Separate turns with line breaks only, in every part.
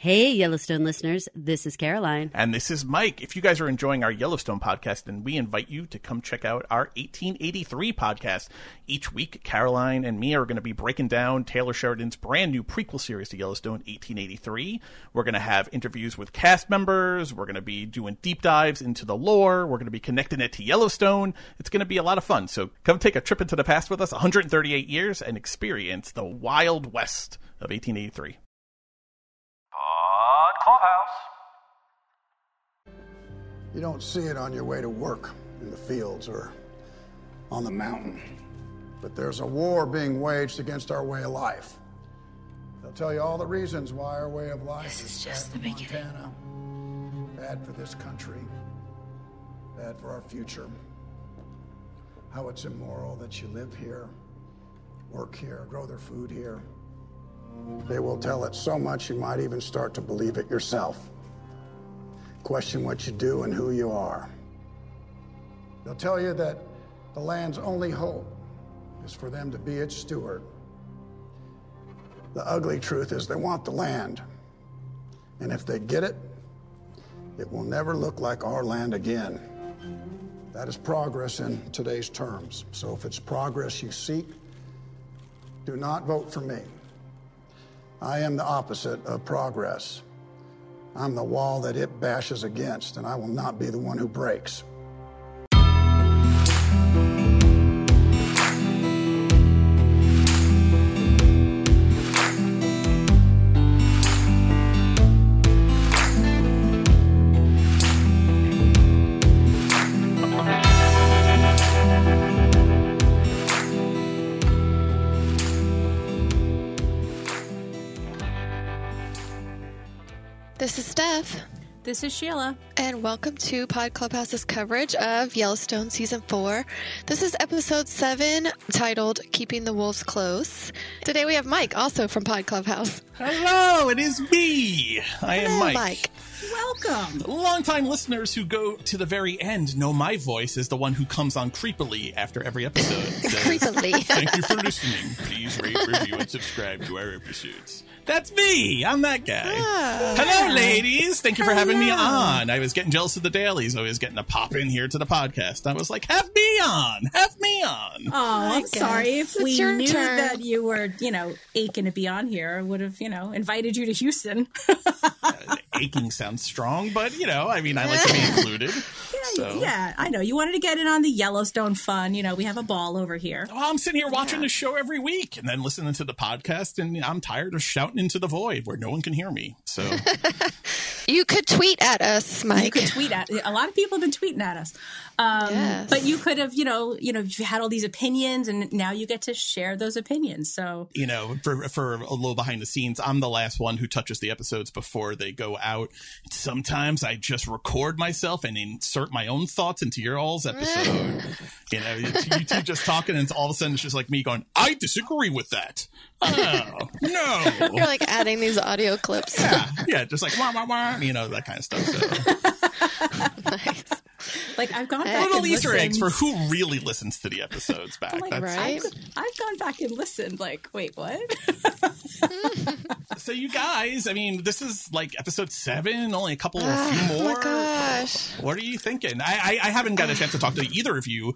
Hey, Yellowstone listeners, this is Caroline.
And this is Mike. If you guys are enjoying our Yellowstone podcast, then we invite you to come check out our 1883 podcast. Each week, Caroline and me are going to be breaking down Taylor Sheridan's brand new prequel series to Yellowstone 1883. We're going to have interviews with cast members. We're going to be doing deep dives into the lore. We're going to be connecting it to Yellowstone. It's going to be a lot of fun. So come take a trip into the past with us, 138 years, and experience the Wild West of 1883.
You don't see it on your way to work in the fields or on the mountain. But there's a war being waged against our way of life. They'll tell you all the reasons why our way of life
This is just the beginning.
Montana, bad for this country, bad for our future. How it's immoral that you live here, work here, grow their food here. They will tell it so much you might even start to believe it yourself. Question what you do and who you are. They'll tell you that the land's only hope is for them to be its steward. The ugly truth is they want the land. And if they get it, it will never look like our land again. That is progress in today's terms. So if it's progress you seek, do not vote for me. I am the opposite of progress. I'm the wall that it bashes against, and I will not be the one who breaks.
This is
Sheila.
and welcome to Pod Clubhouse's coverage of Yellowstone Season 4. This is episode 7, titled Keeping the Wolves Close. Today we have Mike, also from Pod Clubhouse.
Hello, it is me. I am
Hello,
Mike.
Mike.
Welcome.
Longtime listeners who go to the very end know my voice is the one who comes on creepily after every episode. Says,
Creepily.
Thank you for listening. Please rate, review, and subscribe to our episodes. That's me. I'm that guy.
Ah.
Hello, ladies. Thank you for having me on. I was getting jealous of the dailies. I was getting to pop in here to the podcast. I was like, have me on. Have me on.
Oh, I'm sorry. If
It's
we
your
knew
turn.
that you were, you know, aching to be on here, I would have, you know, invited you to Houston.
Aching sounds strong, but, you know, I mean, I like to be included. So.
Yeah, I know. You wanted to get in on the Yellowstone fun. You know, we have a ball over here.
Well, I'm sitting here watching the show every week and then listening to the podcast, and I'm tired of shouting into the void where no one can hear me. So,
You could tweet at us, Mike.
You could tweet at a lot of people have been tweeting at us, um,
Yes.
but you could have, you know, you know, you had all these opinions, and now you get to share those opinions. So
you know, for for a little behind the scenes, I'm the last one who touches the episodes before they go out. Sometimes I just record myself and insert my own thoughts into your all's episode. you know, you, you two just talking, and all of a sudden it's just like me going, "I disagree with that." Oh no.
You're like adding these audio clips.
Yeah, yeah, just like wah wah wah, you know that kind of stuff. So.
nice.
Like I've gone back
little
and
Easter eggs for
listened.
who really listens to the episodes back.
Like,
That's,
right?
I've, I've gone back and listened. Like, wait, what?
So you guys, I mean, this is like episode seven, only a couple, a
Ah,
few
oh
more.
my gosh.
What are you thinking? I, I I haven't got a chance to talk to either of you.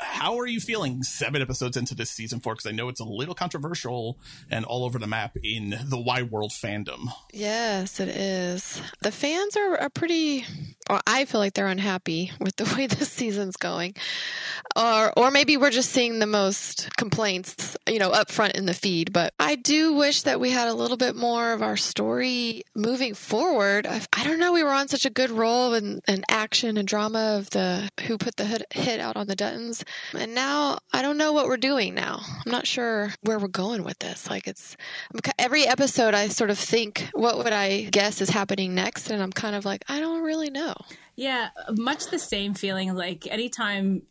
How are you feeling seven episodes into this season four? Because I know it's a little controversial and all over the map in the Y world fandom.
Yes, it is. The fans are, are pretty. Or I feel like they're unhappy with the way this season's going, or or maybe we're just seeing the most complaints, you know, up front in the feed. But I do wish that we had a little bit more of our story moving forward. I, I don't know. We were on such a good roll and, action and drama of the who put the hit, hit out on the Duttons, and now I don't know what we're doing now. I'm not sure where we're going with this. Like it's every episode I sort of think what would I guess is happening next and I'm kind of like I don't really know.
Yeah, much the same feeling. Like anytime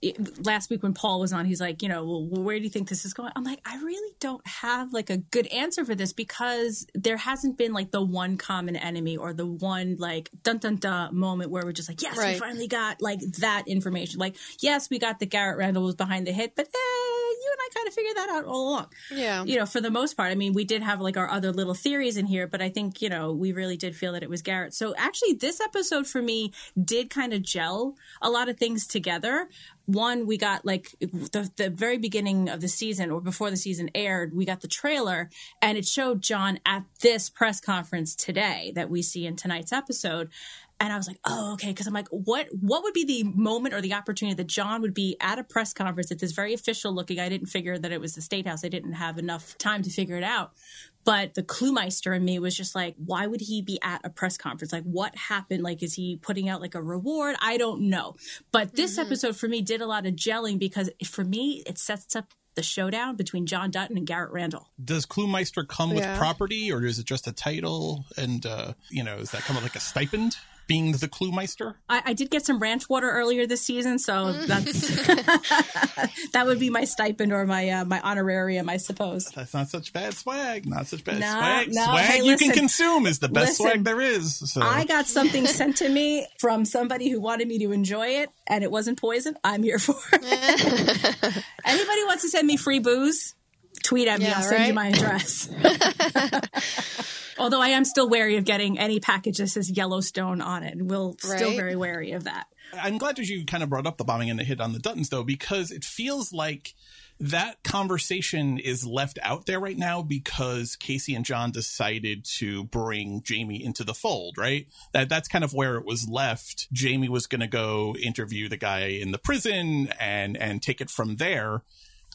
last week when Paul was on, he's like, you know, well, where do you think this is going? I'm like, I really don't have like a good answer for this because there hasn't been like the one common enemy or the one like dun dun dun moment where we're just like, yes, we finally got like that information. Like, yes, we got the Garrett Randall was behind the hit, but eh, you and I kind of figured that out all along.
Yeah.
You know, for the most part. I mean, we did have like our other little theories in here, but I think, you know, we really did feel that it was Garrett. So actually, this episode for me did kind of gel a lot of things together. One, we got like the, the very beginning of the season or before the season aired, we got the trailer and it showed John at this press conference today that we see in tonight's episode and I was like, oh, okay. Cause I'm like, what, what would be the moment or the opportunity that John would be at a press conference at this very official looking? I didn't figure that it was the state house. I didn't have enough time to figure it out. But the Cluemeister in me was just like, why would he be at a press conference? Like, what happened? Like, is he putting out like a reward? I don't know. But this mm-hmm. episode for me did a lot of gelling because for me, it sets up the showdown between John Dutton and Garrett Randall.
Does Cluemeister come yeah. with property or is it just a title? And, uh, you know, does that come with like a stipend? Being the Cluemeister?
I, I did get some ranch water earlier this season, so that's that would be my stipend or my uh, my honorarium, I suppose.
That's not such bad swag. Not such bad swag. No. Swag hey, listen, you can consume is the best listen, swag there is. So.
I got something sent to me from somebody who wanted me to enjoy it, and it wasn't poison. I'm here for it. Anybody wants to send me free booze? Tweet at me. Yeah, I'll send right? you my address. Although I am still wary of getting any package that says Yellowstone on it. We'll right? still very wary of that.
I'm glad that you kind of brought up the bombing and the hit on the Duttons, though, because it feels like that conversation is left out there right now because Casey and John decided to bring Jamie into the fold, right? That that's kind of where it was left. Jamie was going to go interview the guy in the prison and and take it from there.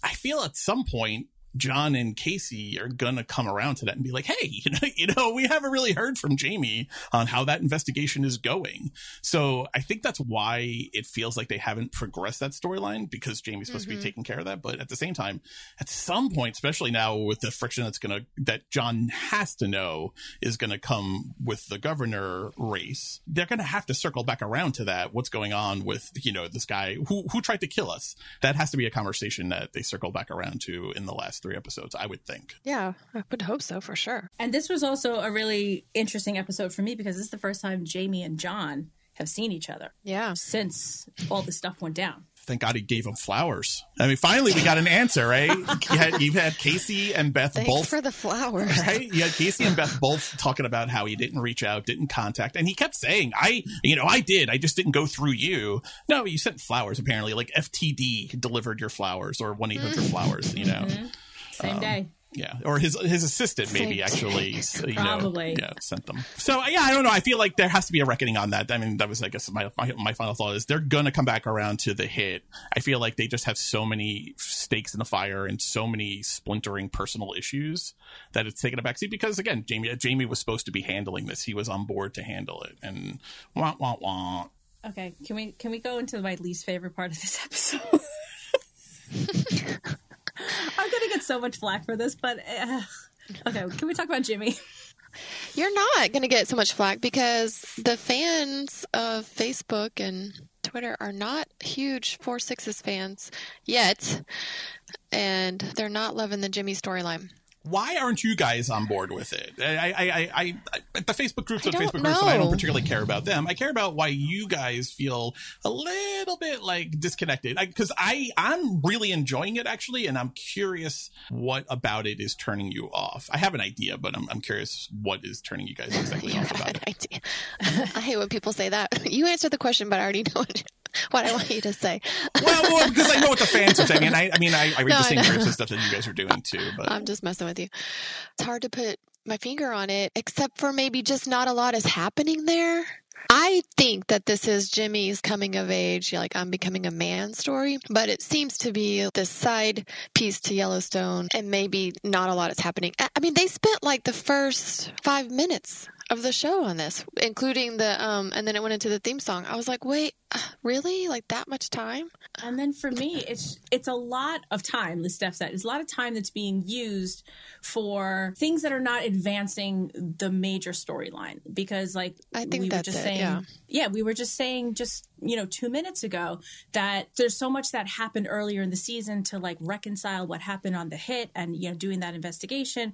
I feel at some point John and Casey are gonna come around to that and be like, "Hey, you know, you know, we haven't really heard from Jamie on how that investigation is going." So I think that's why it feels like they haven't progressed that storyline because Jamie's supposed mm-hmm. to be mm-hmm. taking care of that. But at the same time, at some point, especially now with the friction that's gonna that John has to know is gonna come with the governor race, they're gonna have to circle back around to that. What's going on with you know this guy who who tried to kill us? That has to be a conversation that they circle back around to in the last three episodes, I would think.
Yeah, I would hope so for sure.
And this was also a really interesting episode for me because this is the first time Jamie and John have seen each other.
Yeah.
Since all this stuff went down.
Thank God he gave him flowers. I mean, finally we got an answer, right? You had, you had Casey and Beth
Thanks
both
for the flowers,
right? You had Casey and Beth both talking about how he didn't reach out, didn't contact, and he kept saying, "I, you know, I did. I just didn't go through you." No, you sent flowers. Apparently, like FTD delivered your flowers or one eight hundred flowers. You know. Mm-hmm.
Same um, day.
Yeah, or his his assistant maybe actually you Probably. know yeah sent them. So yeah, I don't know. I feel like there has to be a reckoning on that. I mean, that was I guess my my, my final thought is they're gonna come back around to the hit. I feel like they just have so many stakes in the fire and so many splintering personal issues that it's taken a backseat because again, Jamie Jamie was supposed to be handling this. He was on board to handle it, and wah wah wah.
Okay, can we can we go into my least favorite part of this episode? I'm gonna get so much flack for this, but uh, okay. Can we talk about Jimmy?
You're not gonna get so much flack because the fans of Facebook and Twitter are not huge Four Sixes fans yet, and they're not loving the Jimmy storyline
why aren't you guys on board with it? I, I, I, I the Facebook groups and Facebook groups, and I don't particularly care about them. I care about why you guys feel a little bit like disconnected. Because I, I, am really enjoying it actually, and I'm curious what about it is turning you off. I have an idea, but I'm, I'm curious what is turning you guys exactly off about it.
Idea. I hate when people say that. You answer the question, but I already know it. what I want you to say.
well, well, because I know what the fans are saying, and I, I mean, I, I read no, the same groups and stuff that you guys are doing too. But
I'm just messing with you. It's hard to put my finger on it, except for maybe just not a lot is happening there. I think that this is Jimmy's coming of age, like I'm becoming a man story, but it seems to be this side piece to Yellowstone and maybe not a lot is happening. I mean, they spent like the first five minutes of the show on this, including the um, and then it went into the theme song. I was like, wait, uh, really? Like that much time?
And then for me, it's it's a lot of time. The Steph said it's a lot of time that's being used for things that are not advancing the major storyline. Because like
I think we were just it, saying, yeah.
yeah, we were just saying just you know two minutes ago that there's so much that happened earlier in the season to like reconcile what happened on the hit and you know doing that investigation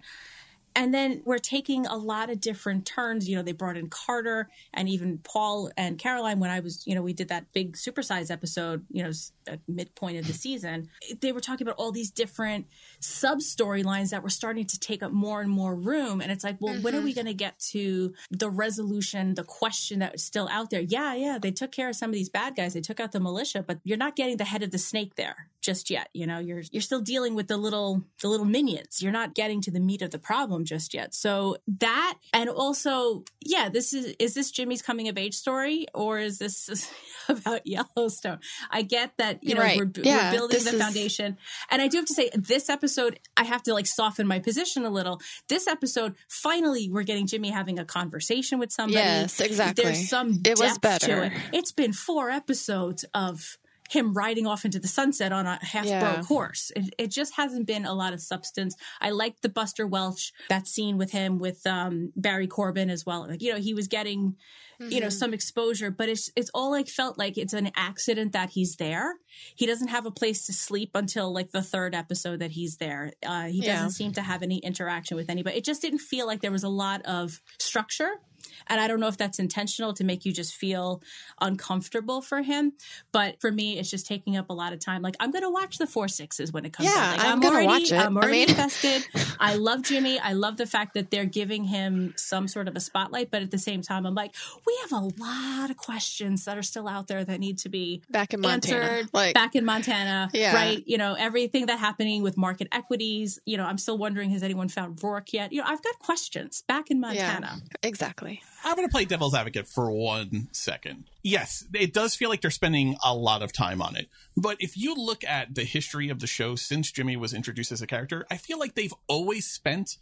And then we're taking a lot of different turns. You know, they brought in Carter and even Paul and Caroline when I was, you know, we did that big supersize episode, you know, at midpoint of the season. They were talking about all these different sub storylines that were starting to take up more and more room. And it's like, well, mm-hmm. when are we mm-hmm. going to get to the resolution, the question that was still out there? Yeah, yeah, they took care of some of these bad guys. They took out the militia, but you're not getting the head of the snake there just yet. You know, you're you're still dealing with the little the little minions. You're not getting to the meat of the problem just yet. So that and also, yeah, this is is this Jimmy's coming of age story or is this about Yellowstone? I get that you know
right.
we're,
yeah,
we're building the is... foundation, and I do have to say this episode I have to like soften my position a little. This episode, finally, we're getting Jimmy having a conversation with somebody.
Yes, exactly.
There's some it was better. It. It's been four episodes of him riding off into the sunset on a half yeah. broke horse. It, it, just hasn't been a lot of substance. I liked the Buster Welch that scene with him with um, Barry Corbin as well. Like you know he was getting mm-hmm. you know mm-hmm. some exposure, but it's it's all like felt like it's an accident that he's there. He doesn't have a place to sleep until like the third episode that he's there. Uh, he doesn't seem to have any interaction with anybody. It just didn't feel like there was a lot of structure and I don't know if that's intentional to make you just feel uncomfortable for him. But for me, it's just taking up a lot of time. Like I'm going to watch the four sixes when it comes
yeah,
out. Like,
I'm, I'm going to watch it.
I'm already I mean... invested. I love Jimmy. I love the fact that they're giving him some sort of a spotlight. But at the same time, I'm like, we have a lot of questions that are still out there that need to be
back in Montana.
Answered, like, back in Montana. Yeah. Right. You know, everything that happening with market equities. You know, I'm still wondering, has anyone found Roarke yet? You know, I've got questions back in Montana.
Yeah, exactly.
I'm going to play devil's advocate for one second. Yes, it does feel like they're spending a lot of time on it. But if you look at the history of the show since Jimmy was introduced as a character, I feel like they've always spent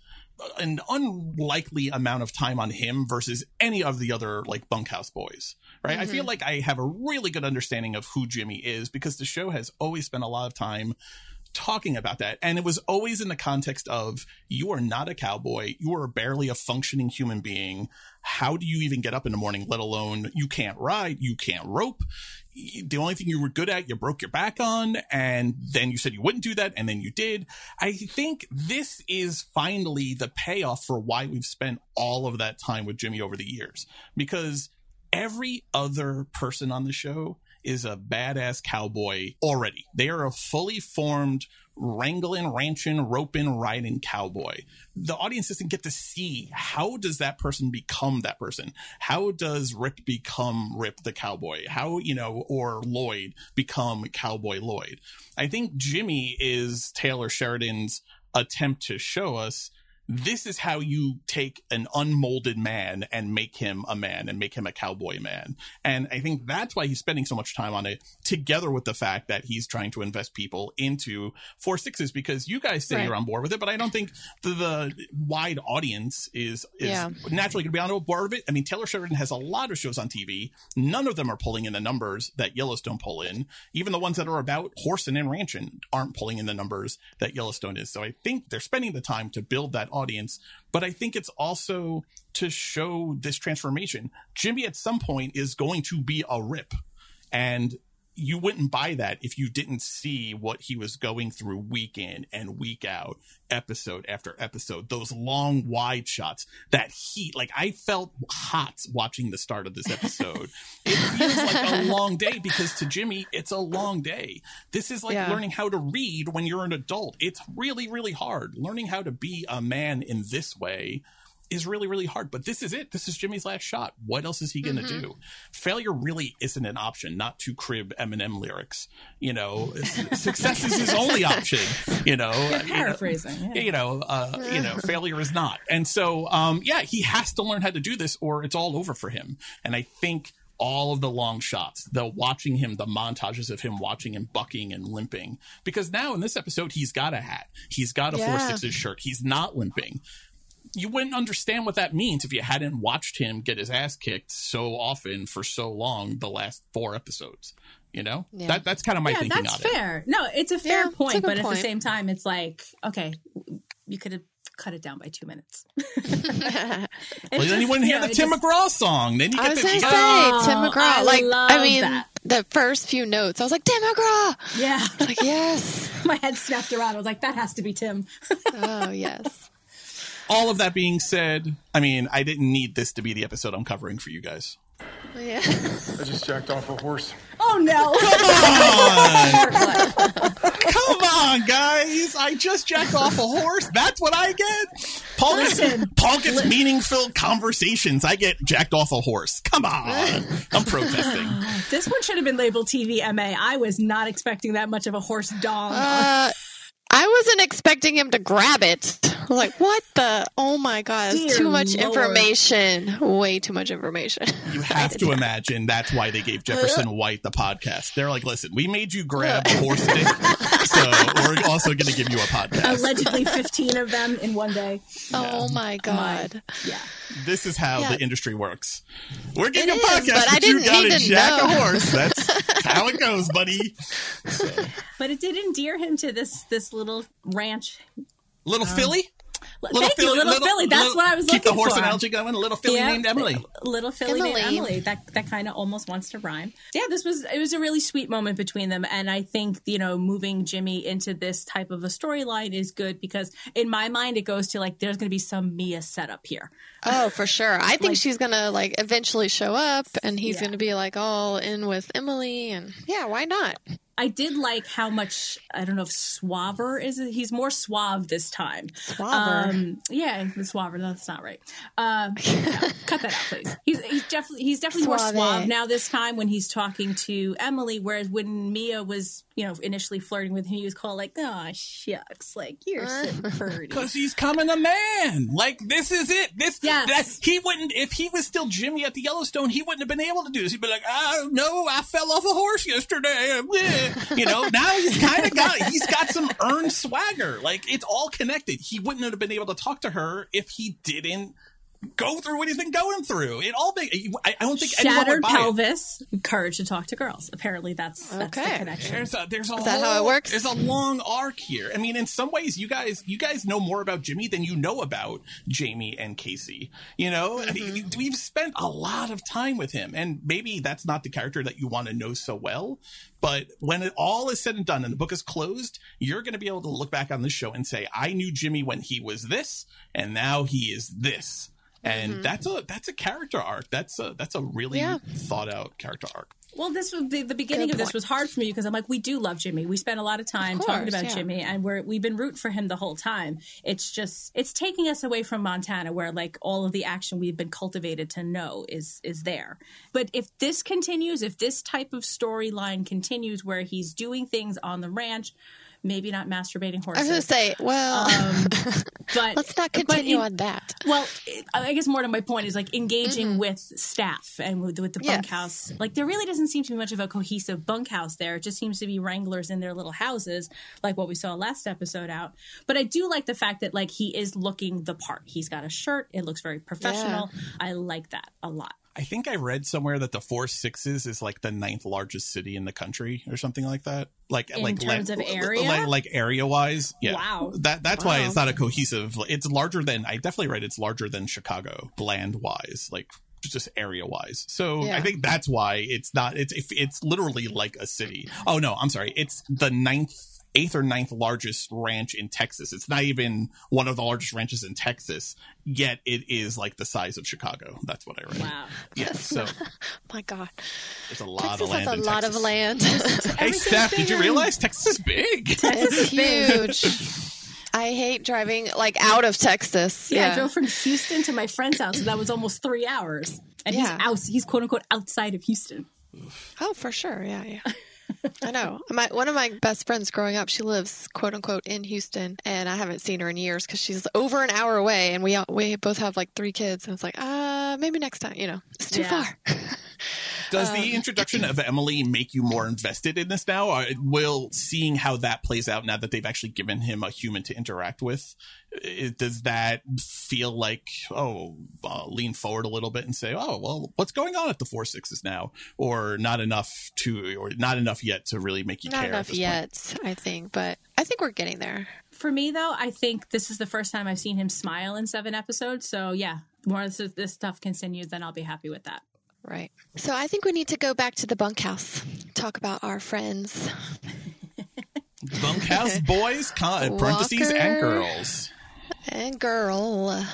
an unlikely amount of time on him versus any of the other like bunkhouse boys right mm-hmm. i feel mm-hmm. like i have a really good understanding of who jimmy is because the show has always spent a lot of time talking about that. And it was always in the context of you are not a cowboy. You are barely a functioning human being. How do you even get up in the morning, let alone you can't ride, you can't rope? The only thing you were good at, you broke your back on, and then you said you wouldn't do that, and then you did. I think this is finally the payoff for why we've spent all of that time with Jimmy over the years. Because every other person on the show is a badass cowboy already. They are a fully formed wrangling, ranching, roping, riding cowboy. The audience doesn't get to see how does that person become that person? How does Rip become Rip the cowboy? How, you know, or Lloyd become Cowboy Lloyd? I think Jimmy is Taylor Sheridan's attempt to show us this is how you take an unmolded man and make him a man and make him a cowboy man. And I think that's why he's spending so much time on it, together with the fact that he's trying to invest people into four sixes because you guys say right. you're on board with it, but I don't think the, the wide audience is, is yeah. naturally going to be on board with it. I mean, Taylor Sheridan has a lot of shows on TV. None of them are pulling in the numbers that Yellowstone pull in. Even the ones that are about horsing and ranching aren't pulling in the numbers that Yellowstone is. So I think they're spending the time to build that audience, but I think it's also to show this transformation. Jimmy at some point is going to be a rip. And you wouldn't buy that if you didn't see what he was going through week in and week out, episode after episode. Those long wide shots, that heat. Like I felt hot watching the start of this episode. it feels like a long day because to Jimmy, it's a long day. This is like yeah. learning how to read when you're an adult. It's really, really hard. Learning how to be a man in this way is really really hard but this is it this is jimmy's last shot what else is he going to mm-hmm. do failure really isn't an option not to crib eminem lyrics you know success is his only option you know
paraphrasing
you know, yeah. you know, uh, you know failure is not and so um, yeah he has to learn how to do this or it's all over for him and i think all of the long shots, the watching him, the montages of him watching him bucking and limping. Because now in this episode, he's got a hat, he's got a yeah. four sixes shirt, he's not limping you wouldn't understand what that means if you hadn't watched him get his ass kicked so often for so long the last four episodes. You know, yeah. that that's kind of my
yeah,
thinking.
That's fair. It. No, it's a fair yeah, point, a but point. at the same time, it's like okay, you could have cut it down by two minutes.
well, then you wouldn't hear the Tim just, McGraw song. Then you get
I was
the
gonna say oh, Tim McGraw. I like I mean, that. the first few notes, I was like Tim McGraw.
Yeah,
like yes.
My head snapped around. I was like, that has to be Tim.
oh yes.
All of that being said, I mean, I didn't need this to be the episode I'm covering for you guys.
Yeah.
I just jacked off a horse.
Oh no!
Come on, Come on, guys! I just jacked off a horse. That's what I get. Paul gets, Paul gets meaningful conversations. I get jacked off a horse. Come on! I'm protesting.
this one should have been labeled TVMA. I was not expecting that much of a horse dong.
Uh, I wasn't expecting him to grab it. Like, what the? Oh my god,
Dear
too much
Lord.
information. Way too much information.
You have to imagine that's why they gave Jefferson White the podcast. They're like, listen, we made you grab a horse dick, so we're also going to give you a podcast.
Allegedly 15 of them in one day.
Oh my god.
Yeah.
This is how
Yeah.
the industry works. We're getting
It
you a
is,
podcast,
but I
but you
didn't
got
need
to
to
jack a horse. That's how it goes, buddy.
But it did endear him to this this little ranch.
Little um, filly.
Thank you, little, filly. That's
little-
what I was looking.
Keep the horse
for.
analogy going. Little filly
Yeah.
named Emily.
Little filly named
Emily.
Emily. That that kind of almost wants to rhyme. Yeah, this was it was a really sweet moment between them, and I think you know moving Jimmy into this type of a storyline is good because in my mind it goes to like there's going to be some Mia setup here.
Oh, for sure. I think
Like-
she's gonna like eventually show up, and he's
Yeah.
gonna be like all in with Emily, and yeah, why not?
I did like how much I don't know if suaver is it? he's more suave this time.
Suaver.
Um, yeah, the suaver. That's not right. Um, cut that out, please. He's he's definitely he's definitely more
Suave.
suave now this time when he's talking to Emily. Whereas when Mia was you know initially flirting with him, he was called like, "Oh shucks, like you're so pretty."
Because he's coming a man. Like this is it. This
Yes.
that he wouldn't if he was still Jimmy at the Yellowstone, he wouldn't have been able to do this. He'd be like, oh no, I fell off a horse yesterday. You know, now he's kind of got he's got some earned swagger. Like it's all connected. He wouldn't have been able to talk to her if he didn't go through what he's been going through. It all make I, I don't think anyone would
Shattered
buy it.
pelvis, courage to talk to girls. Apparently, that's that's the connection.
There's a there's a
Is that how it works?
There's a long arc here. I mean, in some ways, you guys you guys know more about Jimmy than you know about Jamie and Casey. You know, I mean,
Mm-hmm.
we've spent a lot of time with him, and maybe that's not the character that you want to know so well. But when it all is said and done and the book is closed, you're going to be able to look back on this show and say, "I knew Jimmy when he was this, and now he is this." And that's a that's a character arc. That's a that's a really
Mm-hmm. Yeah.
thought out character arc.
Well, this was the, the beginning
Good
of this was hard for me because I'm like, we do love Jimmy. We spent a lot of time
Of
talking about
yeah.
Jimmy, and we're we've been rooting for him the whole time. It's just it's taking us away from Montana, where like all of the action we've been cultivated to know is is there. But if this continues, if this type of storyline continues, where he's doing things on the ranch, maybe not masturbating horses.
I was gonna say, well,
um, but
let's not continue
in-
on that.
well, I guess more to my point is like engaging with staff and with, with the
Yes.
bunkhouse. Like there really doesn't seem to be much of a cohesive bunkhouse there. It just seems to be wranglers in their little houses, like what we saw last episode out. But I do like the fact that like he is looking the part. He's got a shirt. It looks very professional. I like that a lot.
I think I read somewhere that the Four Sixes is like the ninth largest city in the country or something like that. Like
In
like
terms
like,
of area?
like, like area wise. Yeah.
Wow.
That that's why it's not a cohesive. It's larger than I definitely read. It's larger than Chicago land wise. Like just area wise. So I think that's why it's not. It's it's- it's literally like a city. Oh no, I'm sorry. It's the ninth. Eighth or ninth largest ranch in Texas. It's not even one of the largest ranches in Texas, yet it is like the size of Chicago. That's what I read.
Wow.
Yeah, so
My God,
there's a lot
Texas
of land.
has a
in
lot
Texas.
of land.
Hey, Steph, did you realize Texas is big?
it's huge. I hate driving like out of Texas.
Yeah,
Yeah,
I drove from Houston to my friend's house, and that was almost three hours. And
Yeah.
he's out. He's quote unquote outside of Houston.
Oh, for sure. Yeah, yeah. I know. My one of my best friends growing up, she lives quote unquote in Houston, and I haven't seen her in years because she's over an hour away, and we we both have like three kids, and it's like, uh, maybe next time. You know, it's too
Yeah.
far.
Does
Um,
the introduction of Emily make you more invested in this now? Or will seeing how that plays out now that they've actually given him a human to interact with, i- does that feel like oh, uh, lean forward a little bit and say, oh, well, what's going on at the Four Sixes now, or not enough to, or not enough yet to really make you
Not
care?
enough
at this
yet, I think, but I think we're getting there.
For me, though, I think this is the first time I've seen him smile in seven episodes. So, yeah, more of this, this stuff continues, then I'll be happy with that.
Right. So I think we need to go back to the bunkhouse, talk about our friends.
Bunkhouse boys, con- parentheses, and girls.
And girl,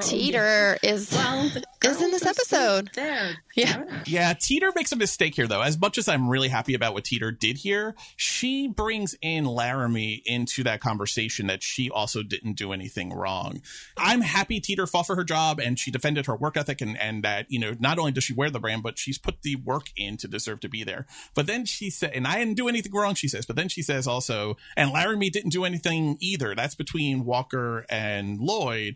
Teeter is
Well,
is in this episode.
There.
Yeah.
Yeah, Teeter makes a mistake here, though. As much as I'm really happy about what Teeter did here, she brings in Laramie into that conversation that she also didn't do anything wrong. I'm happy Teeter fought for her job and she defended her work ethic and, and that, you know, not only does she wear the brand, but she's put the work in to deserve to be there. But then she said, and I didn't do anything wrong, she says, but then she says also, and Laramie didn't do anything either. That's between Walker and Lloyd.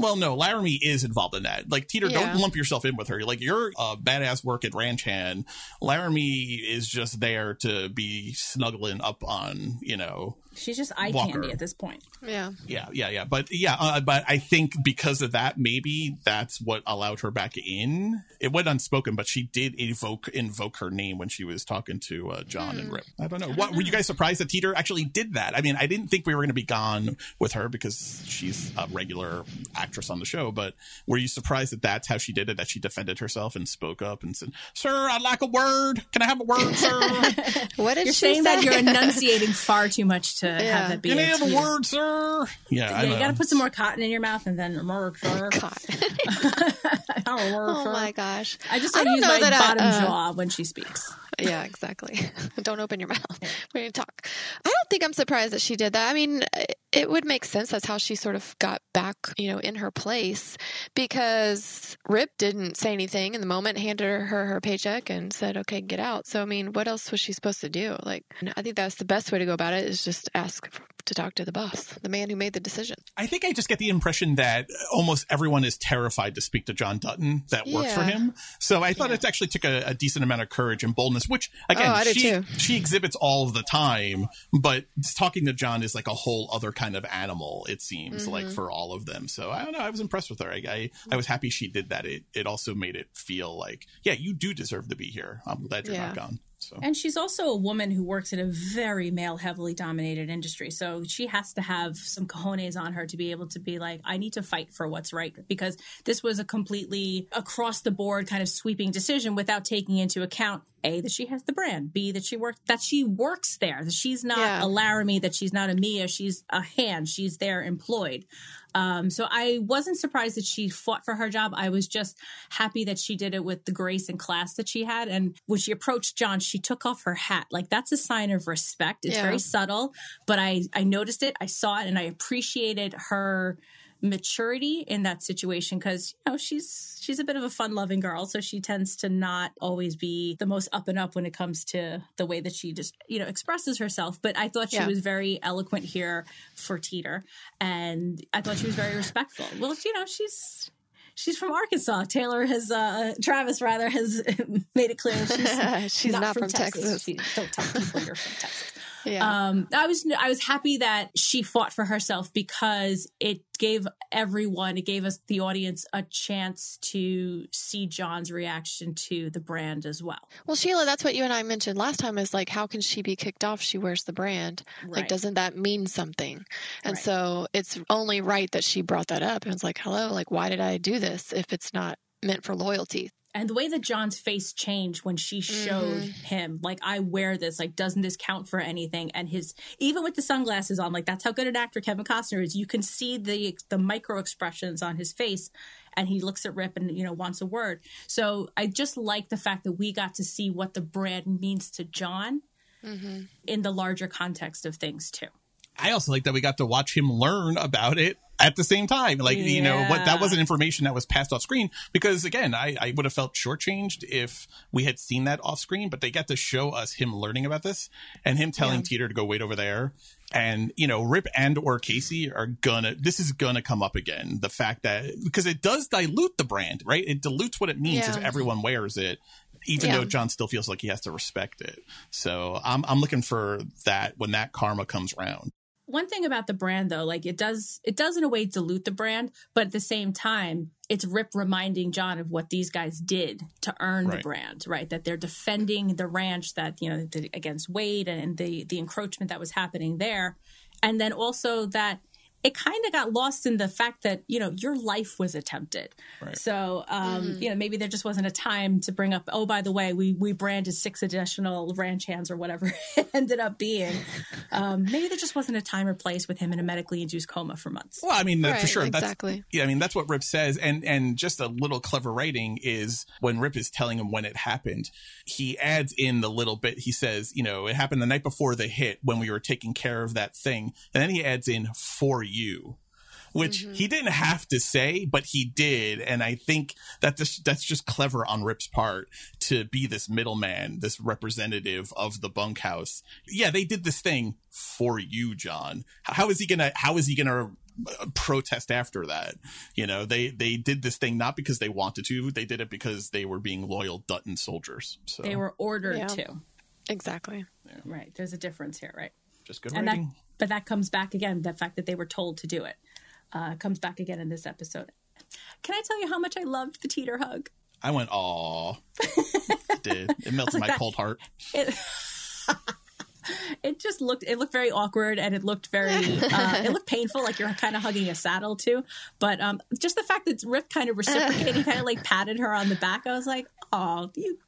Well, no, Laramie is involved in that. Like, Teeter,
Yeah.
don't lump yourself in with her. Like, you're a badass work at Ranch Hand. Laramie is just there to be snuggling up on, you know,
She's just eye
Walker.
candy at this point.
Yeah.
yeah, yeah, yeah. But yeah, uh, but I think because of that, maybe that's what allowed her back in. It went unspoken, but she did evoke invoke her name when she was talking to uh, John and Rip. I don't know. What were you guys surprised that Teeter actually did that? I mean, I didn't think we were going to be gone with her because she's a regular actress on the show. But were you surprised that that's how she did it? That she defended herself and spoke up and said, "Sir, I'd like a word. Can I have a word, sir?
What did
You're
she
saying
say?
that you're enunciating far too much to
Yeah.
have that be
Can I
a
have a word, sir?" Yeah, I
Yeah, you got to put some more cotton in your mouth and then "Murr, sir."
God.
Oh, word,
oh
sir.
my gosh.
I just
I
don't,
don't
use
know
my
that I-
bottom
uh,
jaw when she speaks.
Yeah, exactly. don't open your mouth when you talk. I don't think I'm surprised that she did that. I mean, it would make sense. That's how she sort of got back, you know, in her place because Rip didn't say anything in the moment, handed her her, her paycheck and said, okay, get out. So, I mean, what else was she supposed to do? Like, I think that's the best way to go about it is just ask to talk to the boss, the man who made the decision.
I think I just get the impression that almost everyone is terrified to speak to John Dutton that works for him. So I thought it actually took a, a decent amount of courage and boldness, which again
Oh,
she she exhibits all of the time. But talking to John is like a whole other kind of animal. It seems like
Mm-hmm.
for all of them. So I don't. I was impressed with her. I, I I was happy she did that. It it also made it feel like yeah, you do deserve to be here. I'm glad you're not
Yeah.
gone. So
And she's also a woman who works in a very male heavily dominated industry. So she has to have some cojones on her to be able to be like, I need to fight for what's right because this was a completely across the board kind of sweeping decision without taking into account A, that she has the brand, B, that she works that she works there, that she's not
Yeah.
a Laramie, that she's not a Mia, she's a hand, she's there employed. Um, so I wasn't surprised that she fought for her job. I was just happy that she did it with the grace and class that she had. And when she approached John, she took off her hat. Like that's a sign of respect. It's
Yeah.
very subtle, but I I noticed it, I saw it, and I appreciated her maturity in that situation because you know she's she's a bit of a fun loving girl so she tends to not always be the most up and up when it comes to the way that she just you know expresses herself but i thought she
Yeah.
was very eloquent here for teeter and i thought she was very respectful well you know she's she's from arkansas taylor has uh travis rather has made it clear she's,
She's not from Texas.
She- don't tell people you're from texas
Yeah.
um, I was I was happy that she fought for herself because it gave everyone, it gave us the audience a chance to see John's reaction to the brand as well.
Well, Sheila, that's what you and I mentioned last time is like, how can she be kicked off? She wears the brand.
Right.
Like, doesn't that mean something? And
Right.
so it's only right that she brought that up. And it's like, hello, like, why did I do this if it's not meant for loyalty?
And the way that John's face changed when she showed mm-hmm. him, like, I wear this, like, doesn't this count for anything? And his, even with the sunglasses on, like, that's how good an actor Kevin Costner is. You can see the the micro expressions on his face, and he looks at Rip and you know wants a word. So I just like the fact that we got to see what the brand means to John mm-hmm. in the larger context of things too.
I also like that we got to watch him learn about it at the same time. Like, you know, what that wasn't information that was passed off screen because again, I, I would have felt shortchanged if we had seen that off screen, but they got to show us him learning about this and him telling Teeter to go wait over there. And, you know, Rip and or Casey are gonna, this is gonna come up again. The fact that, because it does dilute the brand, right? It dilutes what it means
Yeah.
if everyone wears it. Even
Yeah.
though John still feels like he has to respect it. So I'm, I'm looking for that when that karma comes round.
One thing about the brand though, like it does it does in a way dilute the brand, but at the same time, it's Rip reminding John of what these guys did to earn
Right.
the brand, right? That they're defending the ranch that, you know, the, against Wade and the the encroachment that was happening there. And then also that it kind of got lost in the fact that you know your life was attempted.
Right.
So um, you know maybe there just wasn't a time to bring up. Oh, by the way, we we branded six additional ranch hands or whatever it ended up being. Um, maybe there just wasn't a time or place with him in a medically induced coma for months.
Well, I mean,
Right,
for sure.
exactly.
That's, yeah, I mean, that's what Rip says. And, and just a little clever writing is when Rip is telling him when it happened, he adds in the little bit. He says, you know, it happened the night before the hit when we were taking care of that thing. And then he adds in for you. Which he didn't have to say, but he did, and I think that this, that's just clever on Rip's part to be this middleman, this representative of the bunkhouse. Yeah, they did this thing for you, John. How is he gonna? How is he gonna uh, protest after that? You know, they they did this thing not because they wanted to. They did it because they were being loyal Dutton soldiers. So
They were ordered
Yeah.
to.
Exactly.
Right. There's a difference here, right?
just good
and that
writing.
But that comes back again the fact that they were told to do it uh, comes back again in this episode can i tell you how much i loved the teeter hug
I went, aw. It did. It melted
like
my
that-
cold heart.
it, it just looked it looked very awkward and it looked very uh, it looked painful like you're kind of hugging a saddle too but um just the fact that rip kind of reciprocated kind of like patted her on the back i was like oh you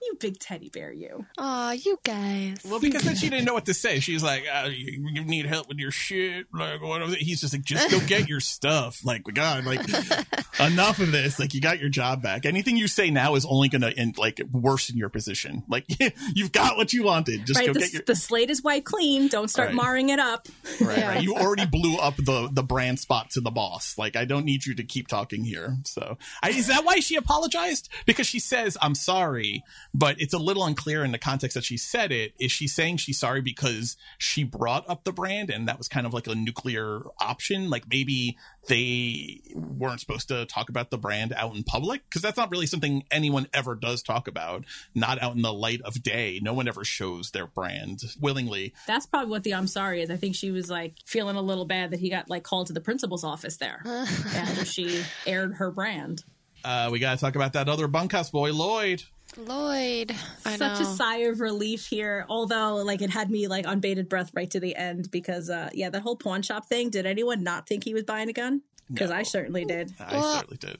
you big teddy bear you
Aw, you guys.
Well, because then she didn't know what to say. She's like, uh, you, you need help with your shit. Like, what? He's just like, just go get your stuff. Like, God, like, enough of this. Like, you got your job back. Anything you say now is only going to, like, worsen your position. Like, you've got what you wanted. Just
right
go
the,
get your.
the slate is white clean don't start
Right.
marring it up
Right,
Yeah.
right. You already blew up the the brand spot to the boss. Like, I don't need you to keep talking here. So, I, is that why she apologized? Because she says, "I'm sorry," but it's a little unclear in the context that she said it. Is she saying she's sorry because she brought up the brand and that was kind of like a nuclear option? Like maybe they weren't supposed to talk about the brand out in public because that's not really something anyone ever does talk about. Not out in the light of day. No one ever shows their brand willingly.
That's probably what the I'm sorry is. I think she was like feeling a little bad that he got like called to the principal's office there after she aired her brand.
Uh, we got to talk about that other bunkhouse boy, Lloyd.
Lloyd. I
Such
know.
a sigh of relief here, although like it had me like on bated breath right to the end because uh yeah, that whole pawn shop thing, did anyone not think he was buying a gun? Because I certainly did.
I
Well,
certainly did.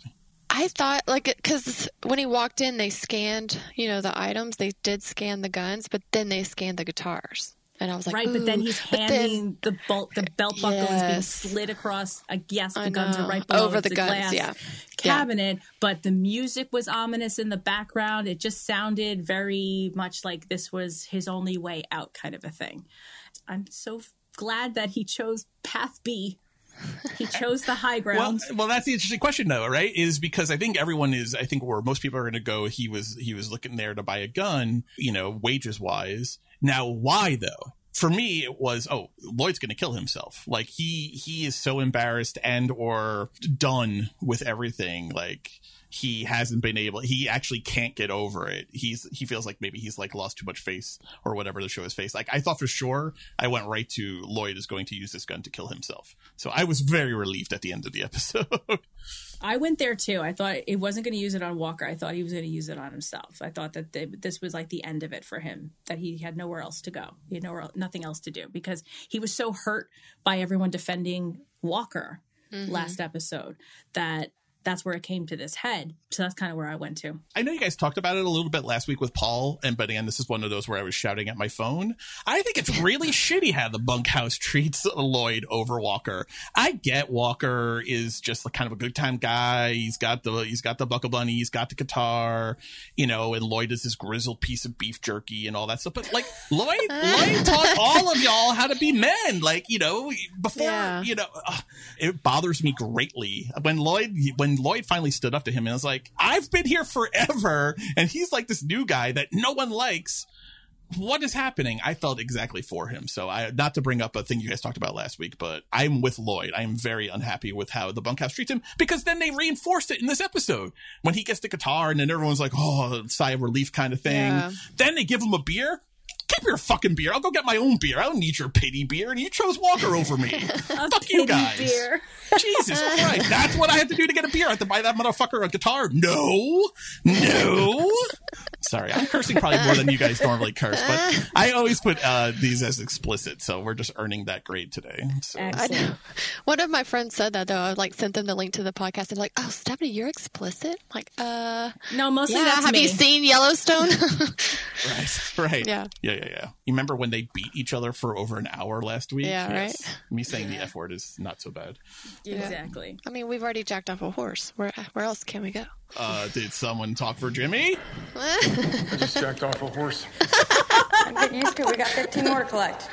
I thought like because when he walked in, they scanned you know the items. They did scan the guns, but then they scanned the guitars, and I was like,
right, but then he's
But then-
handing the bolt the belt buckle is being slid across I guess the
I
guns are right below
Over the guns,
glass
yeah.
cabinet, but the music was ominous in the background. It just sounded very much like this was his only way out kind of a thing. I'm so glad that he chose path B. He chose the high
Well,
ground.
well, that's the interesting question, though, right? Is because I think everyone is. I think where most people are going to go. He was he was looking there to buy a gun, you know, wages wise. Now, why though? For me, it was oh, Lloyd's going to kill himself. Like he he is so embarrassed and or done with everything. Like he hasn't been able. He actually can't get over it. He's he feels like maybe he's like lost too much face or whatever to show his face. Like I thought for sure. I went right to Lloyd is going to use this gun to kill himself. So I was very relieved at the end of the episode.
I went there too. I thought it wasn't going to use it on Walker. I thought he was going to use it on himself. I thought that they, this was like the end of it for him. That he had nowhere else to go. He had nowhere, nothing else to do because he was so hurt by everyone defending Walker mm-hmm. last episode that that's where it came to this head. So that's kind of where I went to.
I know you guys talked about it a little bit last week with Paul, and but again, this is one of those where I was shouting at my phone. I think it's really shitty how the bunkhouse treats Lloyd over Walker. I get Walker is just like kind of a good time guy. He's got the he's got the buckle bunny, he's got the guitar, you know, and Lloyd is this grizzled piece of beef jerky and all that stuff. But like Lloyd, Lloyd taught all of y'all how to be men. Like you know, before
Yeah.
you know, uh, it bothers me greatly when Lloyd when Lloyd finally stood up to him and was like, "I've been here forever," and he's like this new guy that no one likes. What is happening? I felt exactly for him. So I not to bring up a thing you guys talked about last week, but I'm with Lloyd. I am very unhappy with how the bunkhouse treats him because then they reinforced it in this episode when he gets the guitar and then everyone's like, "Oh, sigh of relief" kind of thing.
Yeah.
Then they give him a beer. Keep your fucking beer. I'll go get my own beer. I don't need your pity beer. And you chose Walker over me. Fuck you guys.
beer.
Jesus Christ. That's what I have to do to get a beer. I have to buy that motherfucker a guitar. No. No. Sorry, I'm cursing probably more than you guys normally curse, but I always put uh, these as explicit, so we're just earning that grade today. So.
I know. One of my friends said that though. I like sent them the link to the podcast and like, oh, Stephanie, you're explicit. I'm like, uh,
No, mostly
yeah.
that's
Have
me.
you seen Yellowstone?
Right, right.
Yeah.
yeah, yeah, yeah. You remember when they beat each other for over an hour last week?
Yeah, right.
Me saying the f word is not so bad.
Exactly.
I mean, we've already jacked off a horse. Where where else can we go?
Uh, did someone talk for Jimmy?
I just jacked off a horse.
I'm getting used to it. We got 15 more to collect.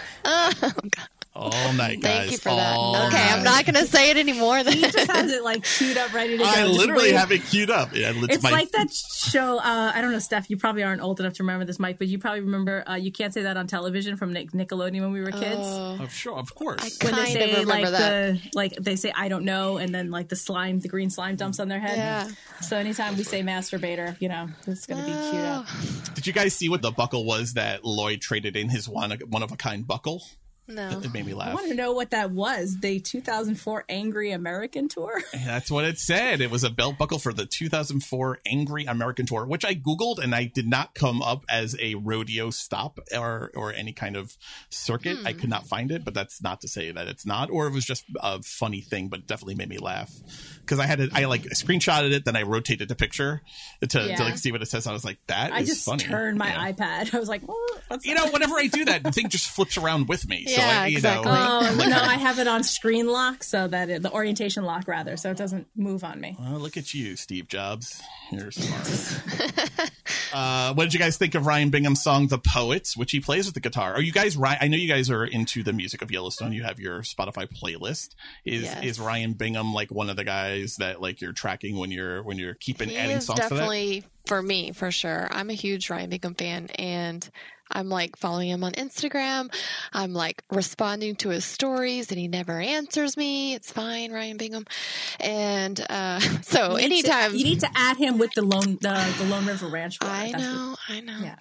All night, guys.
Thank you for that.
all
Okay, I'm not going to say it anymore. Then.
He just has it like queued up, ready to go.
I literally have it queued up. Yeah, it's
It's
my
like that show. Uh, I don't know, Steph. You probably aren't old enough to remember this, Mike, but you probably remember. Uh, you can't say that on television from Nick- Nickelodeon when we were kids.
Of sure, of course.
I-
when they say like
that.
the like they say I don't know, and then like the slime, the green slime dumps on their head.
Yeah.
So anytime we say masturbator, you know, it's going to be queued up.
Did you guys see what the buckle was that Lloyd traded in his one one of a kind buckle?
No.
It made me laugh.
I want to know what that was. The 2004 Angry American Tour.
That's what it said. It was a belt buckle for the 2004 Angry American Tour, which I googled and I did not come up as a rodeo stop or or any kind of circuit. I hmm. could not find it, but that's not to say that it's not, or it was just a funny thing, but definitely made me laugh because I had it. I like screenshotted it, then I rotated the picture to, to like see what it says. I was like, that
I just
funny.
turned my
Yeah.
iPad. I was like,
You know, whenever I do that, the thing just flips around with me. so
Yeah,
I, you
exactly.
know,
Oh no, I have it on screen lock so that it, the orientation lock rather, so it doesn't move on me.
Well, look at you, Steve Jobs. You're smart. uh, what did you guys think of Ryan Bingham's song "The Poets," which he plays with the guitar? Are you guys? I know you guys are into the music of Yellowstone. You have your Spotify playlist. Is
Yes.
is Ryan Bingham like one of the guys that like you're tracking when you're when you're keeping
He
adding songs to that?
definitely for me for sure. I'm a huge Ryan Bingham fan, and I'm like following him on Instagram. I'm like responding to his stories, and he never answers me. It's fine, Ryan Bingham. And uh, so
You need to-
anytime
you need to add him with the lone the, the Lone River Ranch.
I
That's what-
know, I know.
Yeah.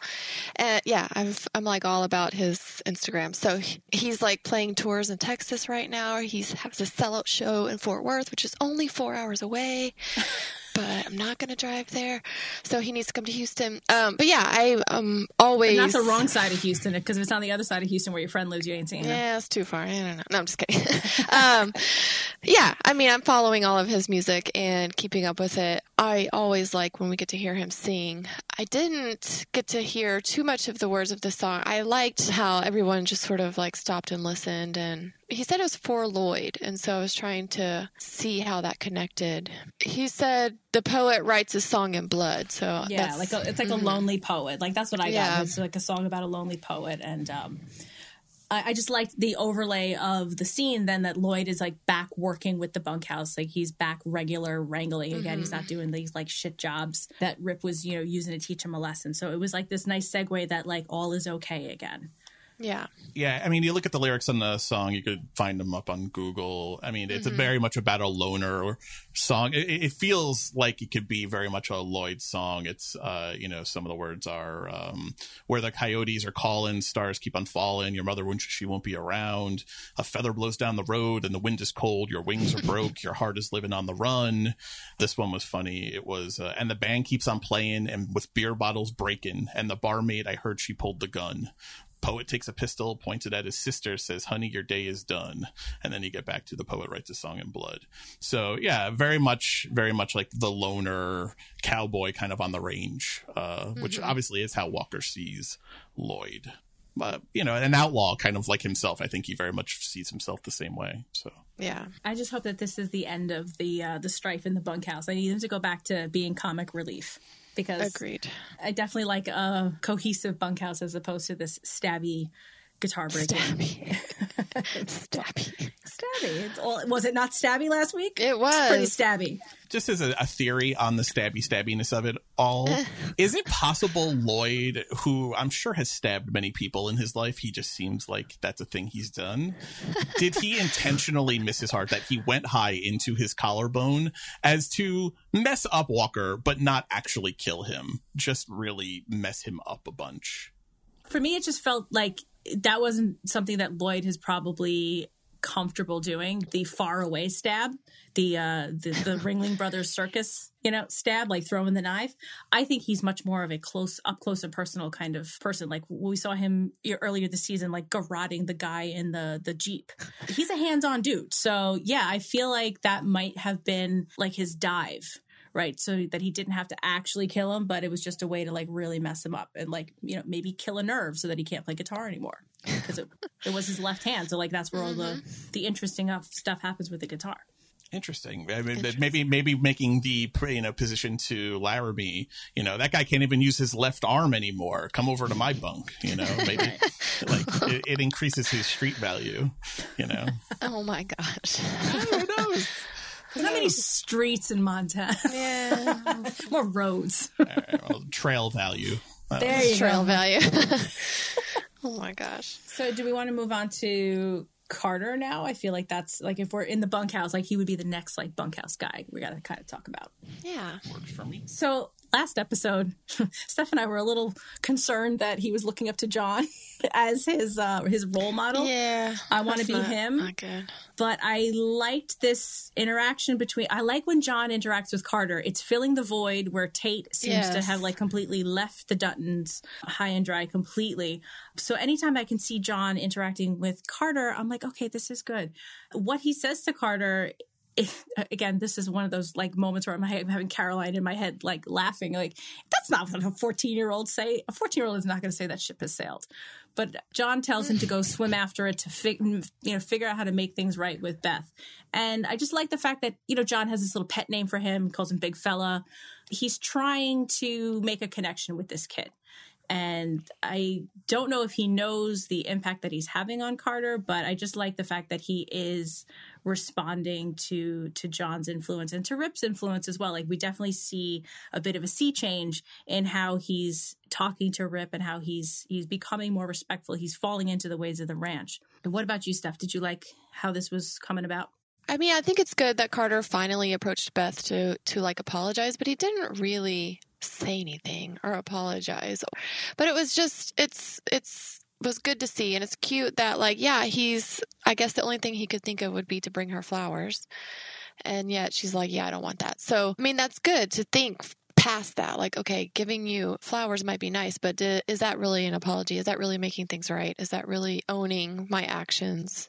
Uh, yeah, I've, I'm like all about his Instagram. So he's like playing tours in Texas right now. He's has a sellout show in Fort Worth, which is only four hours away. but I'm not going to drive there. So he needs to come to Houston. Um, but yeah, I um always
Not the wrong side of Houston, because if it's on the other side of Houston where your friend lives, you ain't seeing him.
Yeah, it's too far. I don't know. No, I'm just kidding. um, yeah, I mean, I'm following all of his music and keeping up with it. I always like when we get to hear him sing. I didn't get to hear too much of the words of the song. I liked how everyone just sort of like stopped and listened and he said it was for Lloyd, and so I was trying to see how that connected. He said the poet writes a song in blood, so
Yeah,
that's-
like a, it's like a lonely poet. Like that's what I
Yeah.
got. It's like a song about a lonely poet, and um, I, I just liked the overlay of the scene. Then that Lloyd is like back working with the bunkhouse, like he's back regular wrangling again. He's not doing these like shit jobs that Rip was, you know, using to teach him a lesson. So it was like this nice segue that like all is okay again.
Yeah.
Yeah, I mean, you look at the lyrics on the song, you could find them up on Google. I mean, it's a very much about a loner song. It, it feels like it could be very much a Lloyd song. It's, uh, you know, some of the words are um, where the coyotes are calling, stars keep on falling, your mother won't, she won't be around. A feather blows down the road and the wind is cold, your wings are broke, your heart is living on the run. This one was funny. It was, uh, and the band keeps on playing and with beer bottles breaking, and the barmaid, I heard she pulled the gun poet takes a pistol, points it at his sister, says, Honey, your day is done. And then you get back to the poet writes a song in blood. So yeah, very much, very much like the loner cowboy kind of on the range, uh, which obviously is how Walker sees Lloyd. But, you know, an outlaw kind of like himself. I think he very much sees himself the same way. So
Yeah.
I just hope that this is the end of the uh, the strife in the bunkhouse. I need them to go back to being comic relief because
Agreed.
I definitely like a cohesive bunkhouse as opposed to this stabby guitar breaking.
Stabby. Stabby.
Stabby. It's all, was it not stabby last week?
It was.
It's pretty stabby.
Just as a, a theory on the stabby stabbiness of it all, eh. is it possible Lloyd, who I'm sure has stabbed many people in his life, he just seems like that's a thing he's done? Did he intentionally miss his heart that he went high into his collarbone as to mess up Walker, but not actually kill him, just really mess him up a bunch?
For me, it just felt like that wasn't something that Lloyd has probably comfortable doing. The far away stab, the uh, the, the Ringling Brothers Circus, you know, stab like throwing the knife. I think he's much more of a close up close and personal kind of person. Like we saw him earlier this season, like garroting the guy in the the jeep. He's a hands on dude. So yeah, I feel like that might have been like his dive right? So that he didn't have to actually kill him, but it was just a way to like really mess him up and like, you know, maybe kill a nerve so that he can't play guitar anymore because it, it was his left hand. So like that's where all the, mm-hmm. the interesting stuff happens with the guitar.
Interesting. I mean, Interesting. Maybe maybe making the you know position to Laramie. You know that guy can't even use his left arm anymore. Come over to my bunk. You know maybe like it, it, increases his street value. You know.
Oh my gosh.
Who knows?
There's not many streets in Montana.
Yeah.
More roads.
Right, well, trail value.
There uh, you trail go. value. oh my gosh.
So, do we want to move on to Carter now? I feel like that's like if we're in the bunkhouse, like he would be the next like bunkhouse guy. We got to kind of talk about.
Yeah.
Works for me.
So last episode, Stef and I were a little concerned that he was looking up to John as his uh, his role model.
Yeah,
I want to be
not,
him.
Not good.
But I liked this interaction between. I like when John interacts with Carter. It's filling the void where Tate seems yes. to have like completely left the Duttons high and dry completely. So anytime I can see John interacting with Carter, I'm like, okay, this is good. What he says to Carter Eh, again, this is one of those like moments where I'm having Caroline in my head, like laughing, like that's not what a 14 year old say. A 14 year old is not going to say that ship has sailed. But John tells him to go swim after it to fig- you know figure out how to make things right with Beth. And I just like the fact that you know John has this little pet name for him, calls him Big Fella. He's trying to make a connection with this kid. And I don't know if he knows the impact that he's having on Carter, but I just like the fact that he is responding to to John's influence and to Rip's influence as well. Like we definitely see a bit of a sea change in how he's talking to Rip and how he's he's becoming more respectful. He's falling into the ways of the ranch. And what about you, Stef? Did you like how this was coming about?
I mean, I think it's good that Carter finally approached Beth to to like apologize, but he didn't really say anything or apologize. But it was just it's it's was good to see and it's cute that like yeah, he's I guess the only thing he could think of would be to bring her flowers. And yet she's like, yeah, I don't want that. So, I mean, that's good to think past that. Like, okay, giving you flowers might be nice, but do, is that really an apology? Is that really making things right? Is that really owning my actions?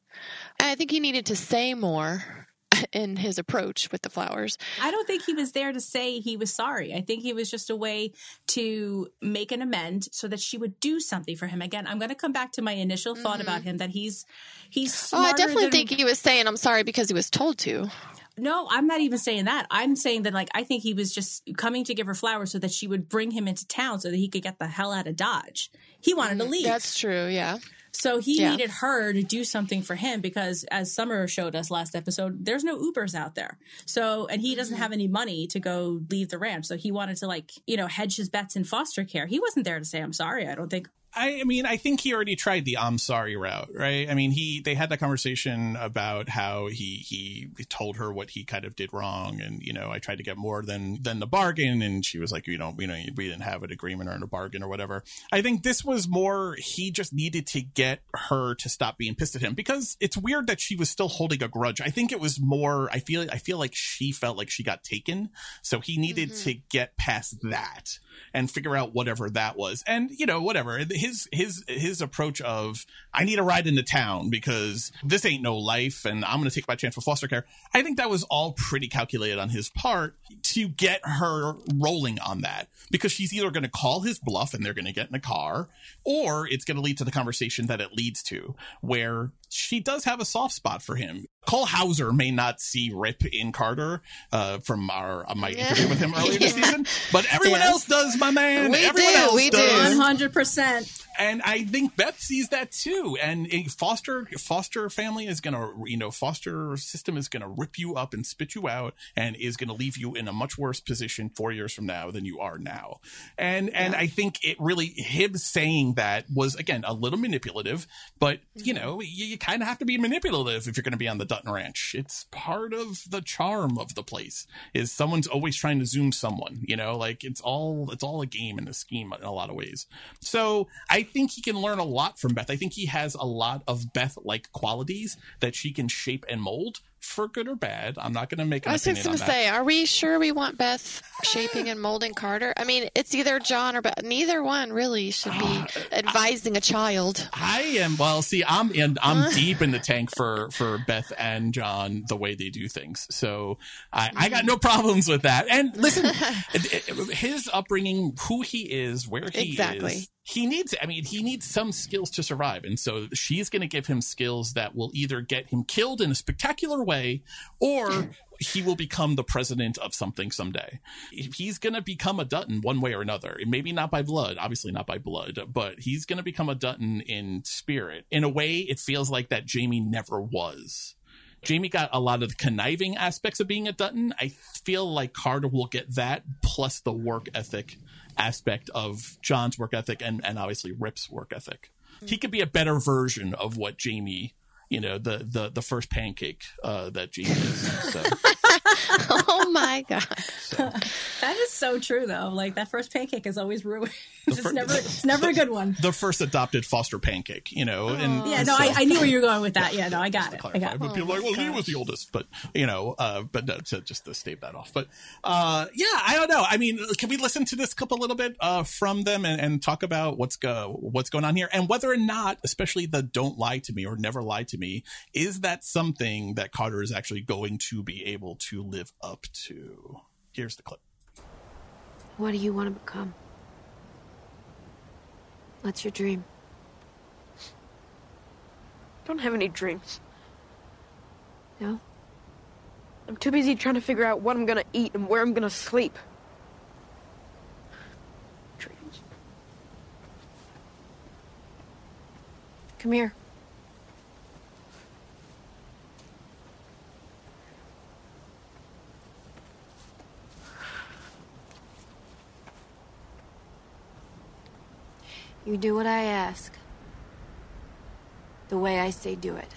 And I think he needed to say more in his approach with the flowers.
I don't think he was there to say he was sorry. I think he was just a way to make an amend so that she would do something for him. Again, I'm going to come back to my initial thought mm-hmm. about him that he's he's.
Oh, I definitely
than...
think he was saying I'm sorry because he was told to.
No, I'm not even saying that. I'm saying that like I think he was just coming to give her flowers so that she would bring him into town so that he could get the hell out of Dodge. He wanted to mm, leave.
That's true, yeah.
So he yeah. needed her to do something for him because, as Summer showed us last episode, there's no Ubers out there. So, and he doesn't mm-hmm. have any money to go leave the ranch. So he wanted to, like, you know, hedge his bets in foster care. He wasn't there to say, I'm sorry. I don't think.
I, mean, I think he already tried the "I'm sorry" route, right? I mean, he they had that conversation about how he he told her what he kind of did wrong, and you know, I tried to get more than than the bargain, and she was like, you know, you know, we didn't have an agreement or a bargain or whatever. I think this was more he just needed to get her to stop being pissed at him because it's weird that she was still holding a grudge. I think it was more. I feel I feel like she felt like she got taken, so he needed mm-hmm. to get past that and figure out whatever that was. And, you know, whatever. His his his approach of I need a ride into town because this ain't no life and I'm gonna take my chance with foster care. I think that was all pretty calculated on his part to get her rolling on that. Because she's either gonna call his bluff and they're gonna get in a car, or it's gonna lead to the conversation that it leads to, where she does have a soft spot for him. Cole Hauser may not see Rip in Carter uh, from our uh, my interview with him earlier yeah. this season, but everyone yes. else does, my man.
We
everyone
do.
else
we
does.
do.
One hundred percent.
And I think Beth sees that too. And a foster foster family is gonna, you know, foster system is gonna rip you up and spit you out, and is gonna leave you in a much worse position four years from now than you are now. And and. I think it really him saying that was again a little manipulative, but you know, you, you kind of have to be manipulative if you're going to be on the Dutton Ranch. It's part of the charm of the place. Is someone's always trying to zoom someone, you know, like it's all it's all a game and a scheme in a lot of ways. So I think he can learn a lot from Beth. I think he has a lot of Beth like qualities that she can shape and mold for good or bad. I'm not going to make an
I was just going to say, are we sure we want Beth shaping and molding Carter? I mean, it's either John or Beth. Neither one really should be uh, advising a child.
I am well. See, I'm in. I'm deep in the tank for for Beth and John the way they do things. So I, I got no mm-hmm. problems with that. And listen, his upbringing, who he is, where he
Exactly.
is, he needs. I mean, he needs some skills to survive, and so she's going to give him skills that will either get him killed in a spectacular way, or he will become the president of something someday. He's going to become a Dutton one way or another. Maybe not by blood, obviously not by blood, but he's going to become a Dutton in spirit. In a way, it feels like that Jamie never was. Jamie got a lot of the conniving aspects of being a Dutton. I feel like Carter will get that plus the work ethic aspect of John's work ethic and, and obviously Rip's work ethic. He could be a better version of what Jamie, you know, the the the first pancake uh, that Jamie is. So.
oh my god!
That is so true, though. Like that first pancake is always ruined. it's
fir-
never, it's never a good one.
the first adopted foster pancake, you know, and
Yeah, no,
so-
I, I knew where you were going with that. Yeah, no, I got it. I got it.
But people are like, well, he was the oldest, but you know, uh, but no, to just to stave that off. But uh, yeah, I don't know. I mean, can we listen to this clip a little bit uh, from them and, and talk about what's go what's going on here and whether or not, especially the "don't lie to me" or "never lie to me," is that something that Carter is actually going to be able to live up to? Here's the clip.
What do you want to become? What's your dream?
don't have any dreams.
No?
I'm too busy trying to figure out what I'm gonna eat and where I'm gonna sleep. Dreams.
Come here. You do what I ask. The way I say do it.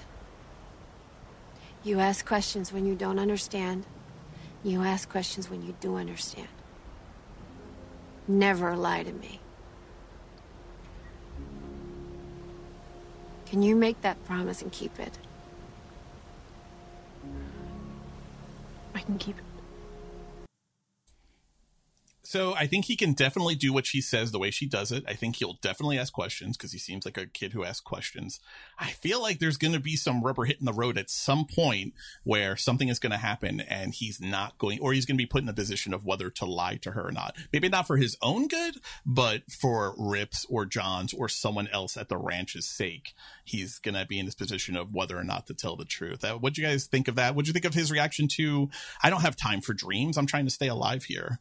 You ask questions when you don't understand. You ask questions when you do understand. Never lie to me. Can you make that promise and keep it?
I can keep it.
So I think he can definitely do what she says the way she does it. I think he'll definitely ask questions because he seems like a kid who asks questions. I feel like there's going to be some rubber hitting the road at some point where something is going to happen and he's not going, or he's going to be put in a position of whether to lie to her or not. Maybe not for his own good, but for Rip's or John's or someone else at the ranch's sake. He's going to be in this position of whether or not to tell the truth. Uh, What'd you guys think of that? What do you think of his reaction to, I don't have time for dreams. I'm trying to stay alive here.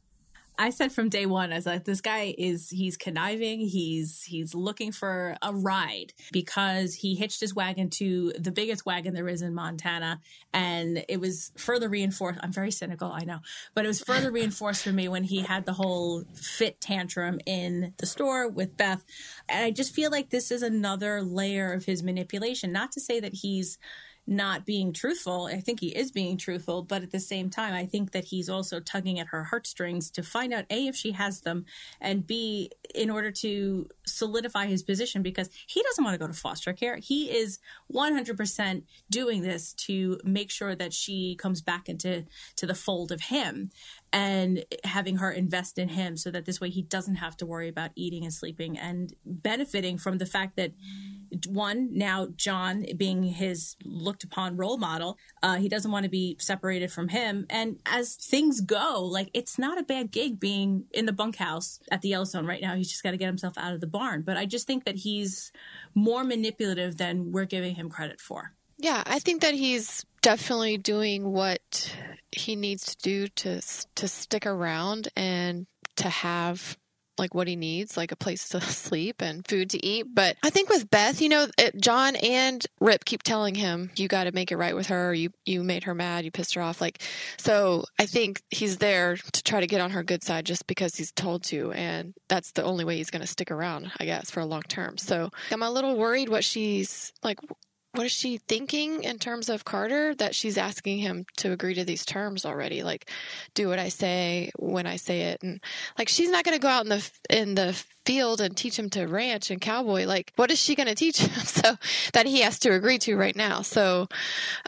I said from day one, I was like, this guy is he's conniving. He's he's looking for a ride because he hitched his wagon to the biggest wagon there is in Montana, and it was further reinforced. I'm very cynical, I know, but it was further reinforced for me when he had the whole fit tantrum in the store with Beth, and I just feel like this is another layer of his manipulation. Not to say that he's not being truthful. I think he is being truthful, but at the same time, I think that he's also tugging at her heartstrings to find out A, if she has them, and B, in order to solidify his position because he doesn't want to go to foster care. He is 100% doing this to make sure that she comes back into to the fold of him and having her invest in him so that this way he doesn't have to worry about eating and sleeping and benefiting from the fact that one now john being his looked upon role model uh, he doesn't want to be separated from him. And as things go like it's not a bad gig being in the bunkhouse at the yellowstone. Right now he's just got to get himself out of the barn. But i just think that he's more manipulative than we're giving him credit for.
Yeah, I think that he's definitely doing what he needs to do to to stick around and to have like what he needs, like a place to sleep and food to eat. But I think with Beth, you know, it, John and Rip keep telling him, "You got to make it right with her. You you made her mad. You pissed her off." Like, so I think he's there to try to get on her good side just because he's told to, and that's the only way he's going to stick around, I guess, for a long term. So I'm a little worried what she's like what is she thinking in terms of Carter that she's asking him to agree to these terms already? Like, do what I say when I say it, and like she's not going to go out in the in the field and teach him to ranch and cowboy. Like, what is she going to teach him so that he has to agree to right now? So,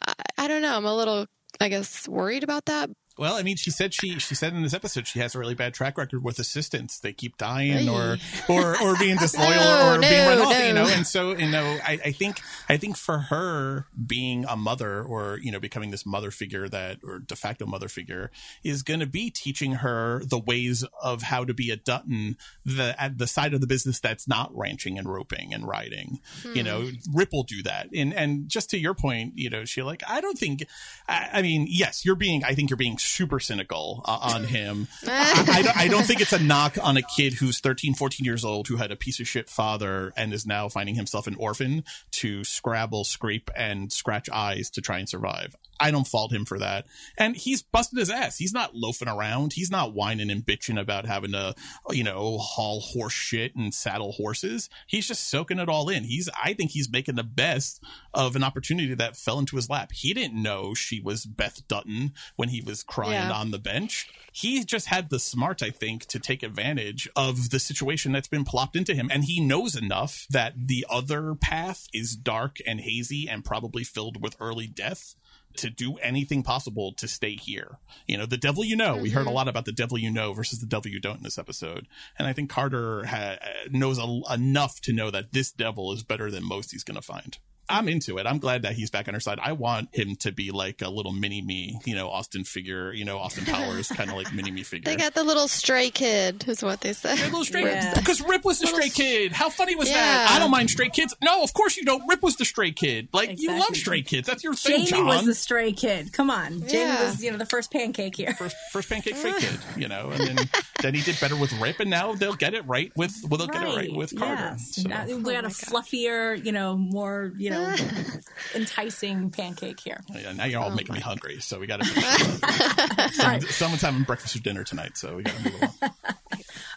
I, I don't know. I'm a little, I guess, worried about that.
Well, I mean, she said she she said in this episode she has a really bad track record with assistants. They keep dying or or or being disloyal
No,
or being run off. You know, and so you know, I, I think I think for her being a mother or you know becoming this mother figure that or de facto mother figure is going to be teaching her the ways of how to be a Dutton the at the side of the business that's not ranching and roping and riding. You know, hmm. Rip will do that. And and just to your point, you know, she like I don't think. I, I mean, yes, you're being. I think you're being super cynical uh, on him. I, I, don't, I don't think it's a knock on a kid who's 13, 14 years old who had a piece of shit father and is now finding himself an orphan to scrabble, scrape, and scratch eyes to try and survive. I don't fault him for that. And he's busted his ass. He's not loafing around. He's not whining and bitching about having to, you know, haul horse shit and saddle horses. He's just soaking it all in. He's, I think he's making the best of an opportunity that fell into his lap. He didn't know she was Beth Dutton when he was crying
Yeah.
on the bench. He just had the smart, I think, to take advantage of the situation that's been plopped into him. And he knows enough that the other path is dark and hazy and probably filled with early death to do anything possible to stay here. You know, the devil you know. We heard a mm-hmm. lot about the devil you know versus the devil you don't in this episode. And I think Carter ha- knows a- enough to know that this devil is better than most he's going to find. I'm into it. I'm glad that he's back on her side. I want him to be like a little mini me, you know, Austin figure, you know, Austin Powers kind of like mini me figure.
They got the little stray kid, is what they said.
Yeah, little stray
Yeah.
because Rip was the stray kid. How funny was that? I don't mind stray kids. No, of course you don't. Rip was the stray kid. Like you love
Exactly.
stray kids. That's your thing,
Jamie
John.
was the stray kid. Come on, Jamie
Yeah.
was you know the first pancake here.
first first pancake stray kid, you know, and then then he did better with Rip, and now they'll get it right with well they'll get it right with Carter.
Yes.
So.
Now we
Oh
got a fluffier, you know, more, you know, enticing pancake here.
Yeah, now you're all making me hungry, so we got to. Someone's having breakfast or dinner tonight, so we got to move along.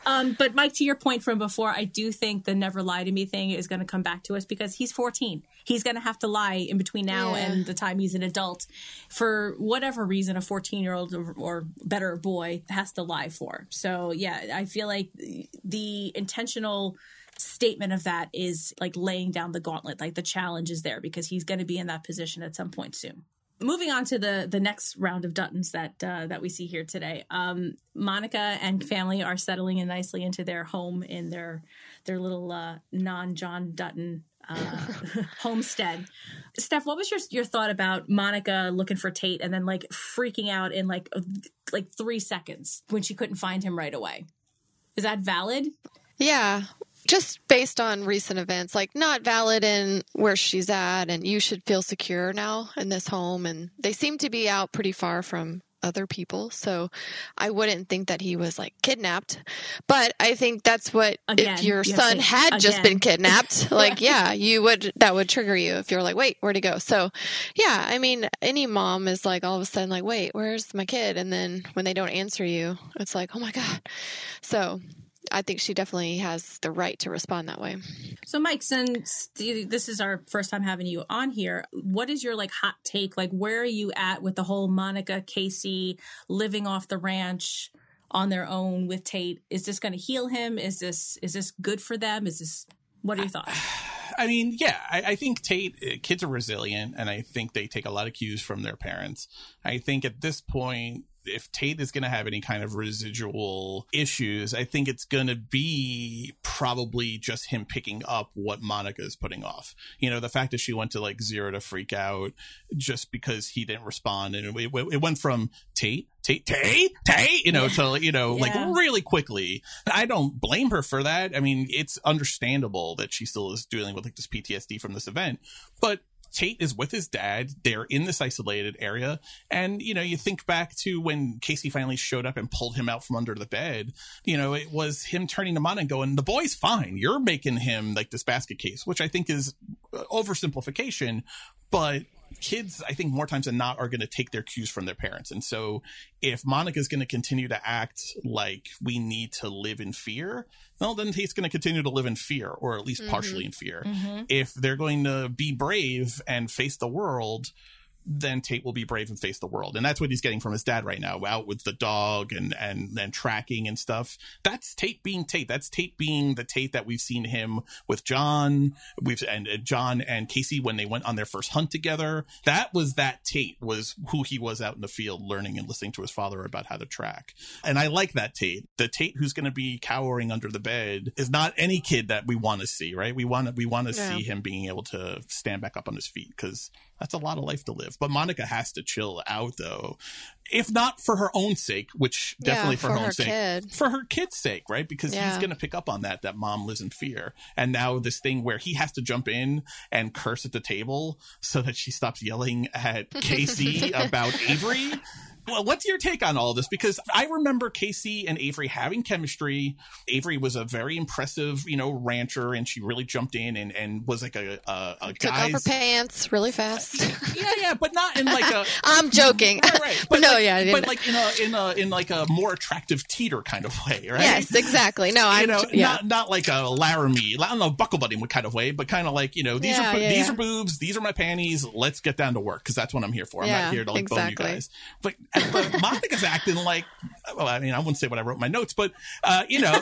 Um, but Mike, to your point from before, I do think the never lie to me thing is going to come back to us because he's 14. He's going to have to lie in between now
Yeah.
and the time he's an adult for whatever reason a 14 year old or, or better boy has to lie for. So yeah, I feel like the intentional statement of that is like laying down the gauntlet, like the challenge is there because he's going to be in that position at some point soon moving on to the the next round of Duttons that uh, that we see here today. Um, Monica and family are settling in nicely into their home in their their little uh, non John Dutton uh, homestead. Stef, what was your your thought about Monica looking for Tate and then like freaking out in like like three seconds when she couldn't find him right away? Is that valid?
Yeah. Just based on recent events, like not valid in where she's at, and you should feel secure now in this home. And they seem to be out pretty far from other people. So I wouldn't think that he was like kidnapped. But I think that's what,
Again,
if your
you
son
to-
had just been kidnapped, like, yeah, you would, that would trigger you if you're like, wait, where'd he go? So yeah, I mean, any mom is like all of a sudden like, wait, where's my kid? And then when they don't answer you, it's like, oh my God. So I think she definitely has the right to respond that way.
So, Mike, since this is our first time having you on here, what is your like hot take? Like, where are you at with the whole Monica Casey living off the ranch on their own with Tate? Is this going to heal him? Is this is this good for them? Is this what are your thoughts?
I mean, yeah, I, I think Tate uh, kids are resilient, and I think they take a lot of cues from their parents. I think at this point, if Tate is going to have any kind of residual issues, I think it's going to be probably just him picking up what Monica is putting off. You know, the fact that she went to like zero to freak out just because he didn't respond, and it, it went from Tate. Tate, Tate, Tate, you know, to, you know, like really quickly. I don't blame her for that. I mean, it's understandable that she still is dealing with like this PTSD from this event, but Tate is with his dad. They're in this isolated area. And, you know, you think back to when Casey finally showed up and pulled him out from under the bed, you know, it was him turning him on and going, the boy's fine. You're making him like this basket case, which I think is oversimplification, but kids, I think more times than not, are going to take their cues from their parents. And so if Monica's going to continue to act like we need to live in fear, well, then he's going to continue to live in fear, or at least mm-hmm. partially in fear. Mm-hmm. If they're going to be brave and face the world, then Tate will be brave and face the world. And that's what he's getting from his dad right now, out with the dog and and and tracking and stuff. That's Tate being Tate. That's Tate being the Tate that we've seen him with John. We've and uh, John and Casey when they went on their first hunt together. That was that Tate was who he was out in the field learning and listening to his father about how to track. And I like that Tate. The Tate who's going to be cowering under the bed is not any kid that we want to see, right? We want to we want to
Yeah.
see him being able to stand back up on his feet because that's a lot of life to live. But Monica has to chill out though, if not for her own sake, which
Yeah,
definitely for,
for
her own
her
sake,
kid.
for her kid's sake, right? Because he's going to pick up on that that mom lives in fear, and now this thing where he has to jump in and curse at the table so that she stops yelling at Casey about Avery. Well, what's your take on all this? Because I remember Casey and Avery having chemistry. Avery was a very impressive, you know, rancher, and she really jumped in and, and was like a a, a
Took off her pants really fast.
Yeah, yeah, but not in like a
I'm joking.
right, right.
But no,
like,
yeah, I
but like in a in a in like a more attractive teeter kind of way, right?
Yes, exactly. No, I'm
know,
yeah.
not not like a Laramie, I don't know, buckle buddy kind of way, but kind of like you know, these
Yeah,
are
yeah,
these are boobs, these are my panties. Let's get down to work because that's what I'm here for. I'm not here to like bone you guys. But but Monica's acting like, well, I mean, I wouldn't say what I wrote in my notes, but uh, you know,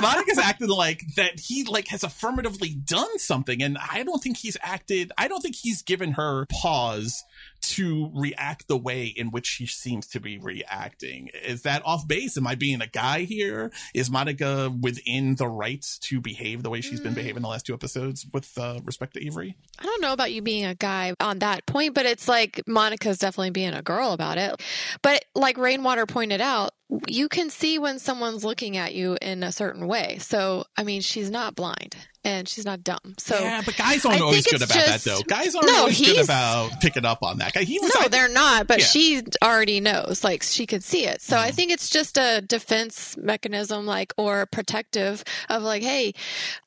Monica's acting like that he like has affirmatively done something, and I don't think he's acted. I don't think he's given her pause to react the way in which she seems to be reacting. Is that off base? Am I being a guy here? Is Monica within the rights to behave the way she's been behaving the last two episodes with uh, respect to Avery?
I don't know about you being a guy on that point, but it's like Monica's definitely being a girl about it. But like Rainwater pointed out, you can see when someone's looking at you in a certain way. So, I mean, she's not blind and she's not dumb. So,
yeah, but guys aren't
I
always good about
just-
that, though. Guys aren't
No,
always good about picking up on that. He was
no,
like-
they're not, but
Yeah.
she already knows. Like, she could see it. So, I
Mm-hmm.
think it's just a defense mechanism, like, or protective of, like, hey,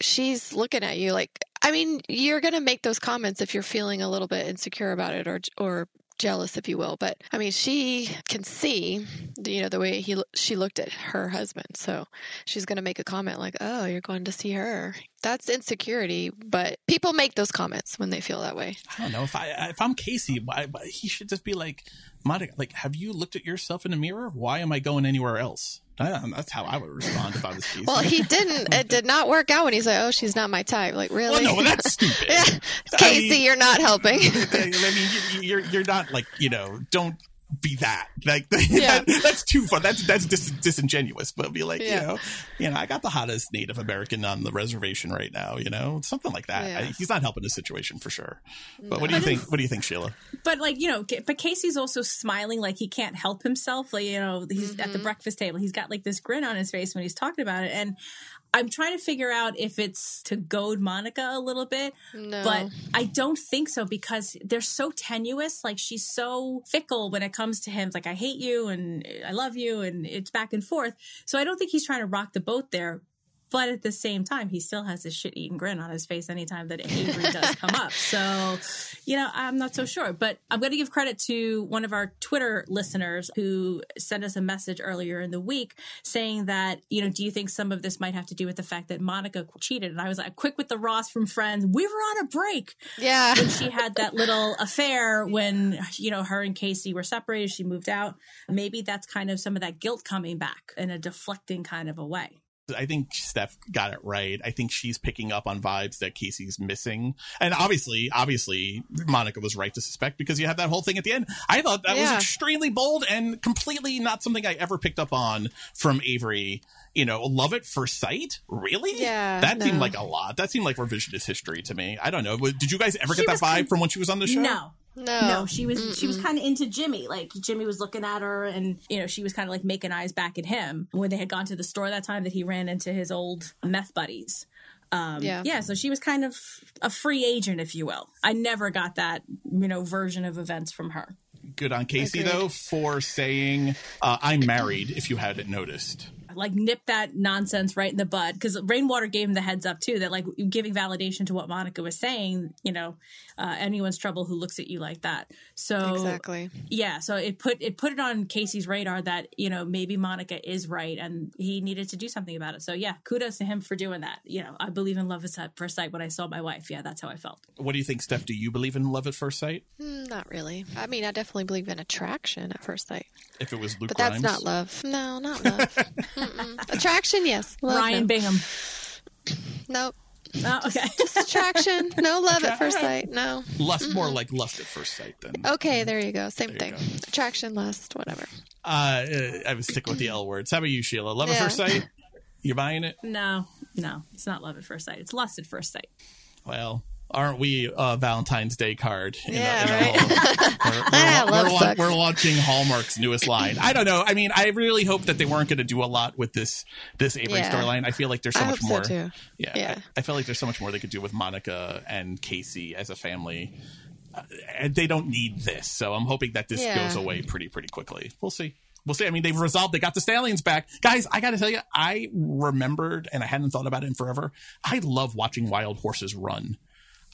she's looking at you. Like, I mean, you're going to make those comments if you're feeling a little bit insecure about it or, or, jealous if you will but i mean she can see you know the way he she looked at her husband so she's going to make a comment like oh you're going to see her that's insecurity but people make those comments when they feel that way
I don't know if I if I'm Casey, I, he should just be like, Monica, like, have you looked at yourself in the mirror? Why am I going anywhere else? I that's how I would respond if I was Casey.
well he didn't it did not work out when he's like oh she's not my type like really
Well, no, that's stupid.
yeah.
I
casey
mean-
you're not helping
I mean, you're you're not like you know, don't be that like
Yeah.
that, that's too fun. That's that's dis- disingenuous. But be like,
Yeah.
you know, you know, I got the hottest Native American on the reservation right now. You know, something like that.
Yeah.
I, he's not helping the situation for sure. But what do you think? What do you think, Sheila?
But like you know, but Casey's also smiling like he can't help himself. Like you know, he's at
Mm-hmm.
the breakfast table. He's got like this grin on his face when he's talking about it, and I'm trying to figure out if it's to goad Monica a little bit,
no
but I don't think so because they're so tenuous. Like she's so fickle when it comes to him. It's like I hate you and I love you, and it's back and forth. So I don't think he's trying to rock the boat there. But at the same time, he still has this shit eating grin on his face anytime that Avery does come up. So, you know, I'm not so sure. But I'm going to give credit to one of our Twitter listeners who sent us a message earlier in the week saying that, you know, do you think some of this might have to do with the fact that Monica cheated? And I was like, quick with the Ross from Friends. We were on a break
yeah
when she had that little affair when you know her and Casey were separated, she moved out. Maybe that's kind of some of that guilt coming back in a deflecting kind of a way.
I think Stef got it right. I think she's picking up on vibes that Casey's missing. And obviously, obviously, Monica was right to suspect because you have that whole thing at the end. I thought that was extremely bold and completely not something I ever picked up on from Avery. You know, love at first sight? Really?
Yeah,
That seemed like a lot. That seemed like revisionist history to me. I don't know. Did you guys ever
She
get that vibe
kind-
from when she was on the show?
No.
no
No, she was she was kind of into Jimmy. Like Jimmy was looking at her, and you know she was kind of like making eyes back at him when they had gone to the store that time that he ran into his old meth buddies. Um,
Yeah.
yeah. So she was kind of a free agent, if you will. I never got that you know version of events from her.
Good on Casey,
Agreed.
though, for saying, uh, I'm married, if you hadn't noticed.
I like nip that nonsense right in the bud because Rainwater gave him the heads up too that like giving validation to what Monica was saying, you know, uh, anyone's trouble who looks at you like that. So
Exactly.
yeah, so it put it put it on Casey's radar that you know maybe Monica is right and he needed to do something about it. So yeah, kudos to him for doing that. You know, I believe in love at first sight when I saw my wife. Yeah, that's how I felt.
What do you think, Stef? Do you believe in love at first sight?
Mm, not really. I mean, I definitely believe in attraction at first sight,
If it was Luke
but that's not love. No, not love. Mm-mm. attraction, yes. Love,
Ryan
no.
Bingham.
Nope.
Oh, okay.
Just attraction. No love at first sight. No.
Lust, more like lust at first sight then.
Okay, there you go. Same thing. Attraction, lust, whatever.
Uh, I was sticking with the L words. How about you, Sheila? Love at first sight? You're buying it?
No, no, it's not love at first sight. It's lust at first sight.
Well, aren't we a Valentine's Day card? in the-
Yeah,
in
right.
we're, we're, we're, we're launching Hallmark's newest line. I don't know. I mean, I really hope that they weren't going to do a lot with this this Avery
Yeah.
storyline. I feel like there's so
I
much
so,
more.
too.
Yeah,
Yeah.
I, I feel like there's so much more they could do with Monica and Casey as a family. Uh, and they don't need this, so I'm hoping that this
Yeah.
goes away pretty pretty quickly. We'll see. We'll see. I mean, they've resolved. They got the stallions back, guys. I got to tell you, I remembered, and I hadn't thought about it in forever. I love watching wild horses run.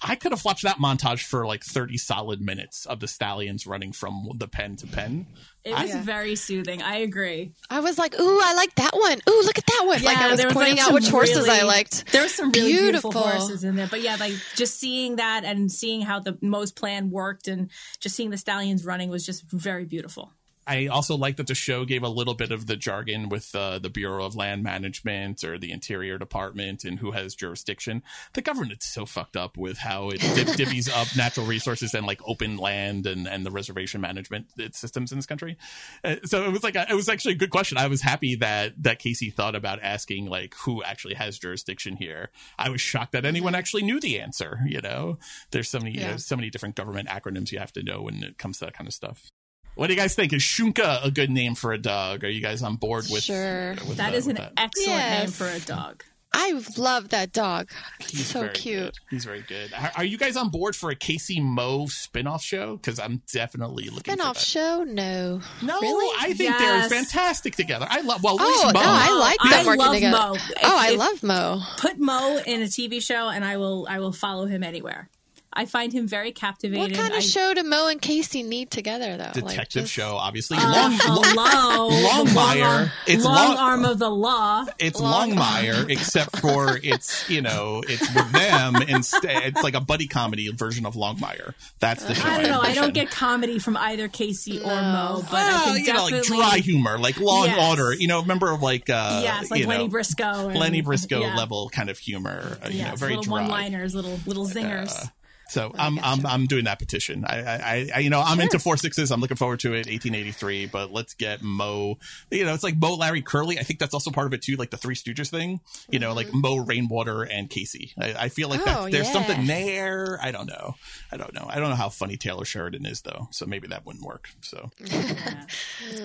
I could have watched that montage for like 30 solid minutes of the stallions running from the pen to pen.
It was
Yeah.
very soothing. I agree.
I was like, ooh, I like that one. Ooh, look at that one. like I was
there
pointing
like,
out which horses I liked.
There were some really beautiful.
Beautiful.
horses in there, but yeah, like just seeing that and seeing how the Mo's plan worked and just seeing the stallions running was just very beautiful.
I also like that the show gave a little bit of the jargon with uh, the Bureau of Land Management or the Interior Department and who has jurisdiction. The government's so fucked up with how it div- divvies up natural resources and like open land and, and the reservation management uh, systems in this country. Uh, so it was like a, it was actually a good question. I was happy that that Casey thought about asking like who actually has jurisdiction here. I was shocked that anyone actually knew the answer. You know, there's so many you know, so many different government acronyms you have to know when it comes to that kind of stuff. What do you guys think? Is Shunka a good name for a dog? Are you guys on board with?
Sure.
with
That is an
that?
excellent name for a dog.
I love that dog.
He's
so cute.
good. He's very good. Are, are you guys on board for a Casey Mo spin-off show? Because I'm definitely looking
Spin-off
for that.
show? No.
No,
Really?
I think
Yes.
they're fantastic together. I love. Well, at
Oh,
least
no,
Mo.
I like
I
working
love
together.
Mo.
oh, I
if-
love Mo.
Put Mo in a TV show, and I will I will follow him anywhere. I find him very captivating.
What kind of
I,
show do Mo and Casey need together, though? Like,
detective
just-
show, obviously.
Uh,
long,
hello,
Longmire.
Long,
It's
long
long-
arm of the law.
it's
Long-
Longmire, except for it's you know it's with them instead. It's like a buddy comedy version of Longmire. That's the show.
I don't know. I
envision.
don't get comedy from either Casey or
No.
Mo, but I
Well,
can
you know, like dry humor, like Law and
Yes.
Order. You know, remember like uh,
Yes, like
you
Lenny
know,
Briscoe. And,
Lenny Briscoe
yeah.
level kind of humor. Uh, you know, very
little
dry.
one-liners, little little zingers.
So I'm I'm I'm doing that petition. I I, I you know I'm into four sixes. I'm looking forward to it. 1883, but let's get Mo. You know, it's like Mo, Larry, Curly. I think that's also part of it too, like the Three Stooges thing. You know, like Mo, Rainwater, and Casey. I, I feel like
Mm-hmm. Oh,
that there's
yeah.
something there. I don't know. I don't know. I don't know how funny Taylor Sheridan is though. So maybe that wouldn't work. So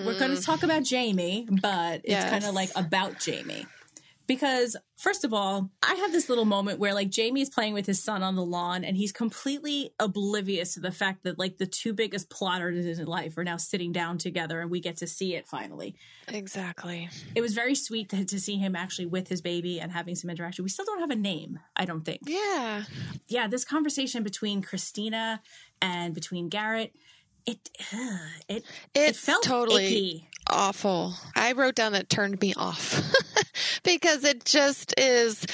We're going to talk about Jamie, but it's
Yes.
kind of like about Jamie. Because, first of all, I have this little moment where, like, Jamie is playing with his son on the lawn and he's completely oblivious to the fact that, like, the two biggest plotters in his life are now sitting down together and we get to see it finally.
Exactly.
It was very sweet to, to see him actually with his baby and having some interaction. We still don't have a name, I don't think.
Yeah.
Yeah, this conversation between Christina and between Garrett, it, ugh, it, it felt
totally
icky.
awful. I wrote down that turned me off because it just is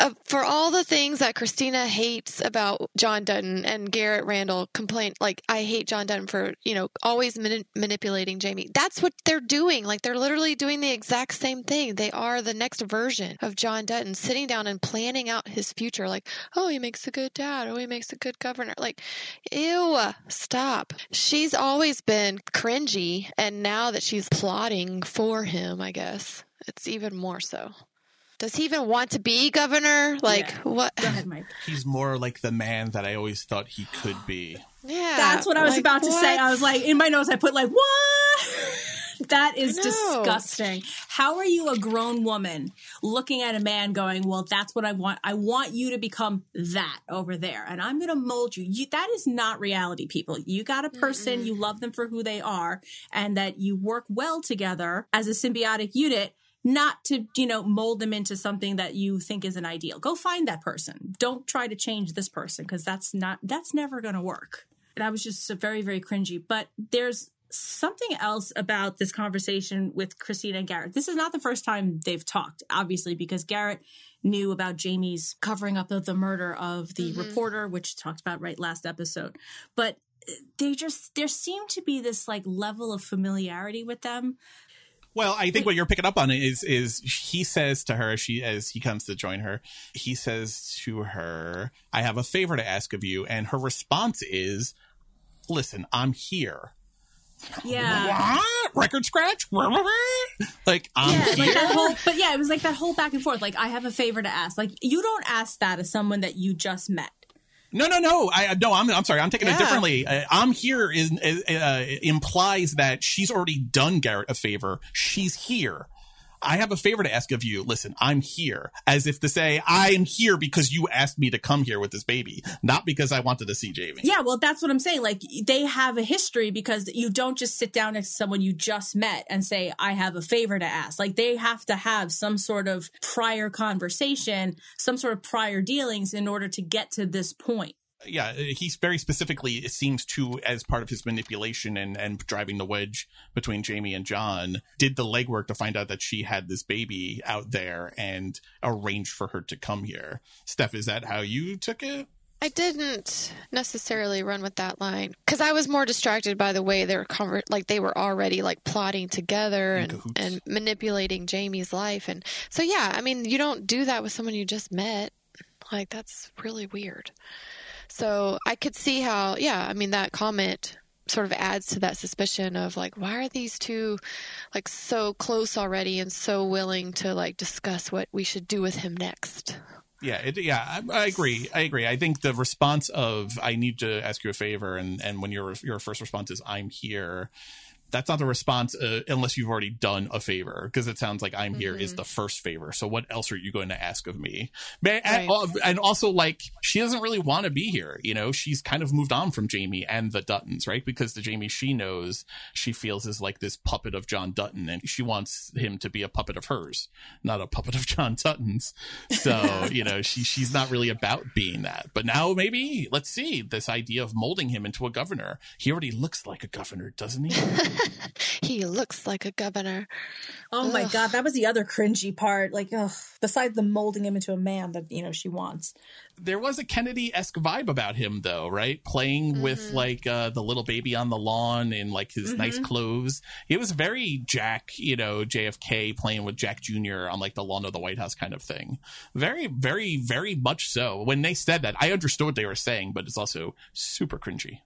uh, for all the things that Christina hates about John Dutton and Garrett Randall complain like I hate John Dutton for, you know, always mani- manipulating Jamie. That's what they're doing. Like they're literally doing the exact same thing. They are the next version of John Dutton sitting down and planning out his future like, "Oh, he makes a good dad. Oh, he makes a good governor." Like, ew, stop. She's always been cringy and now that she's plotting for him, I guess, it's even more so. Does he even want to be governor? Like,
Yeah.
what?
Go ahead, Mike.
he's more like the man that I always thought he could be.
Yeah.
That's what I was
like,
about to say. I was like, in my notes, I put like, what? that is disgusting. How are you a grown woman looking at a man going, well, that's what I want. I want you to become that over there, and I'm going to mold you. you. That is not reality, people. You got a person, you love them for who they are, and that you work well together as a symbiotic unit. not to, you know, mold them into something that you think is an ideal. Go find that person. Don't try to change this person because that's not, that's never going to work. That was just very, very cringy. But there's something else about this conversation with Christina and Garrett. This is not the first time they've talked, obviously, because Garrett knew about Jamie's covering up of the murder of the
Mm-hmm.
reporter, which talked about right last episode. But they just there seemed to be this like level of familiarity with them.
Well, I think what you're picking up on is is he says to her she as he comes to join her, he says to her, "I have a favor to ask of you," and her response is, "Listen, I'm here."
Yeah.
What? Record scratch? Like I'm
yeah,
here.
like that whole, but yeah, it was like that whole back and forth. Like, I have a favor to ask. Like, you don't ask that as someone that you just met.
No, no, no. I no. I'm I'm sorry. I'm taking
Yeah.
it differently. Uh, I'm here is uh, implies that she's already done Garrett a favor. She's here. I have a favor to ask of you. Listen, I'm here, as if to say I'm here because you asked me to come here with this baby, not because I wanted to see Jamie.
Yeah, well, that's what I'm saying. Like, they have a history because you don't just sit down next to someone you just met and say, I have a favor to ask. Like, they have to have some sort of prior conversation, some sort of prior dealings in order to get to this point.
Yeah, he's very specifically it seems to as part of his manipulation and and driving the wedge between Jamie and John did the legwork to find out that she had this baby out there and arranged for her to come here. Stef, is that how you took it?
I didn't necessarily run with that line because I was more distracted by the way they were conver- like they were already like plotting together and, and manipulating Jamie's life and so yeah I mean you don't do that with someone you just met like that's really weird so I could see how yeah I mean that comment sort of adds to that suspicion of like why are these two like so close already and so willing to like discuss what we should do with him next
Yeah, it, yeah, I, I agree. I agree. I think the response of "I need to ask you a favor," and and when your your first response is "I'm here," that's not the response uh, unless you've already done a favor because it sounds like I'm here is the first favor. So what else are you going to ask of me?
Right.
and also like she doesn't really want to be here. You know, she's kind of moved on from Jamie and the Duttons, right? Because the Jamie she knows she feels is like this puppet of John Dutton, and she wants him to be a puppet of hers, not a puppet of John Dutton's. So you know, she she's not really about being that. But now maybe let's see this idea of molding him into a governor. He already looks like a governor, doesn't he?
he looks like a governor
Oh my god, that was the other cringy part. Like, ugh, besides the molding him into a man that you know she wants.
there was a Kennedy esque vibe about him, though, right? Playing with like uh, the little baby on the lawn in like his nice clothes. It was very Jack, you know, JFK playing with Jack Jr. on like the lawn of the White House kind of thing. Very, very, very much so. When they said that, I understood what they were saying, but it's also super cringy.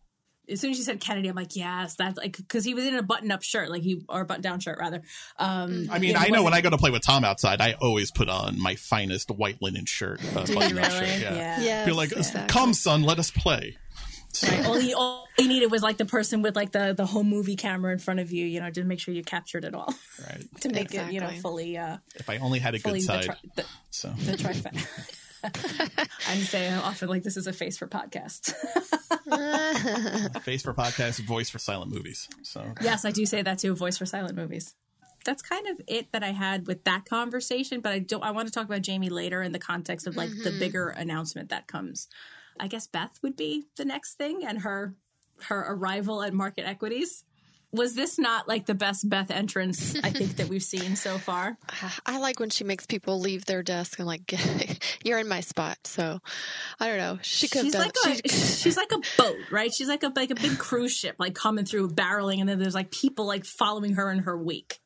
As soon as you said Kennedy, I'm like, yes, that's like because he was in a button-up shirt, like he or button-down shirt rather. Um,
I mean, I know when I go to play with Tom outside, I always put on my finest white linen shirt. Uh,
Do you
button-up
really?
shirt,
Yeah.
Yes,
Be like,
exactly.
come, son, let us play.
Right. all, he, all he needed was like the person with like the the home movie camera in front of you, you know, to make sure you captured it all
Right.
to make it, you know, fully uh
If I only had a
fully
good
the,
side.
tri- the,
So.
the trifecta. I'm saying often like this is a face for podcasts.
Face for podcasts, voice for silent movies. So
yes, I do say that too. Voice for silent movies. That's kind of it that I had with that conversation, but I don't. I want to talk about Jamie later in the context of like the mm-hmm. bigger announcement that comes. I guess Beth would be the next thing, and her her arrival at Market Equities. Was this not like the best Beth entrance I think that we've seen so far?
I like when she makes people leave their desk and like, you're in my spot. So I don't know. She could
She's like a she's like a boat, right? She's like a like a big cruise ship, like coming through, barreling, and then there's like people like following her in her wake.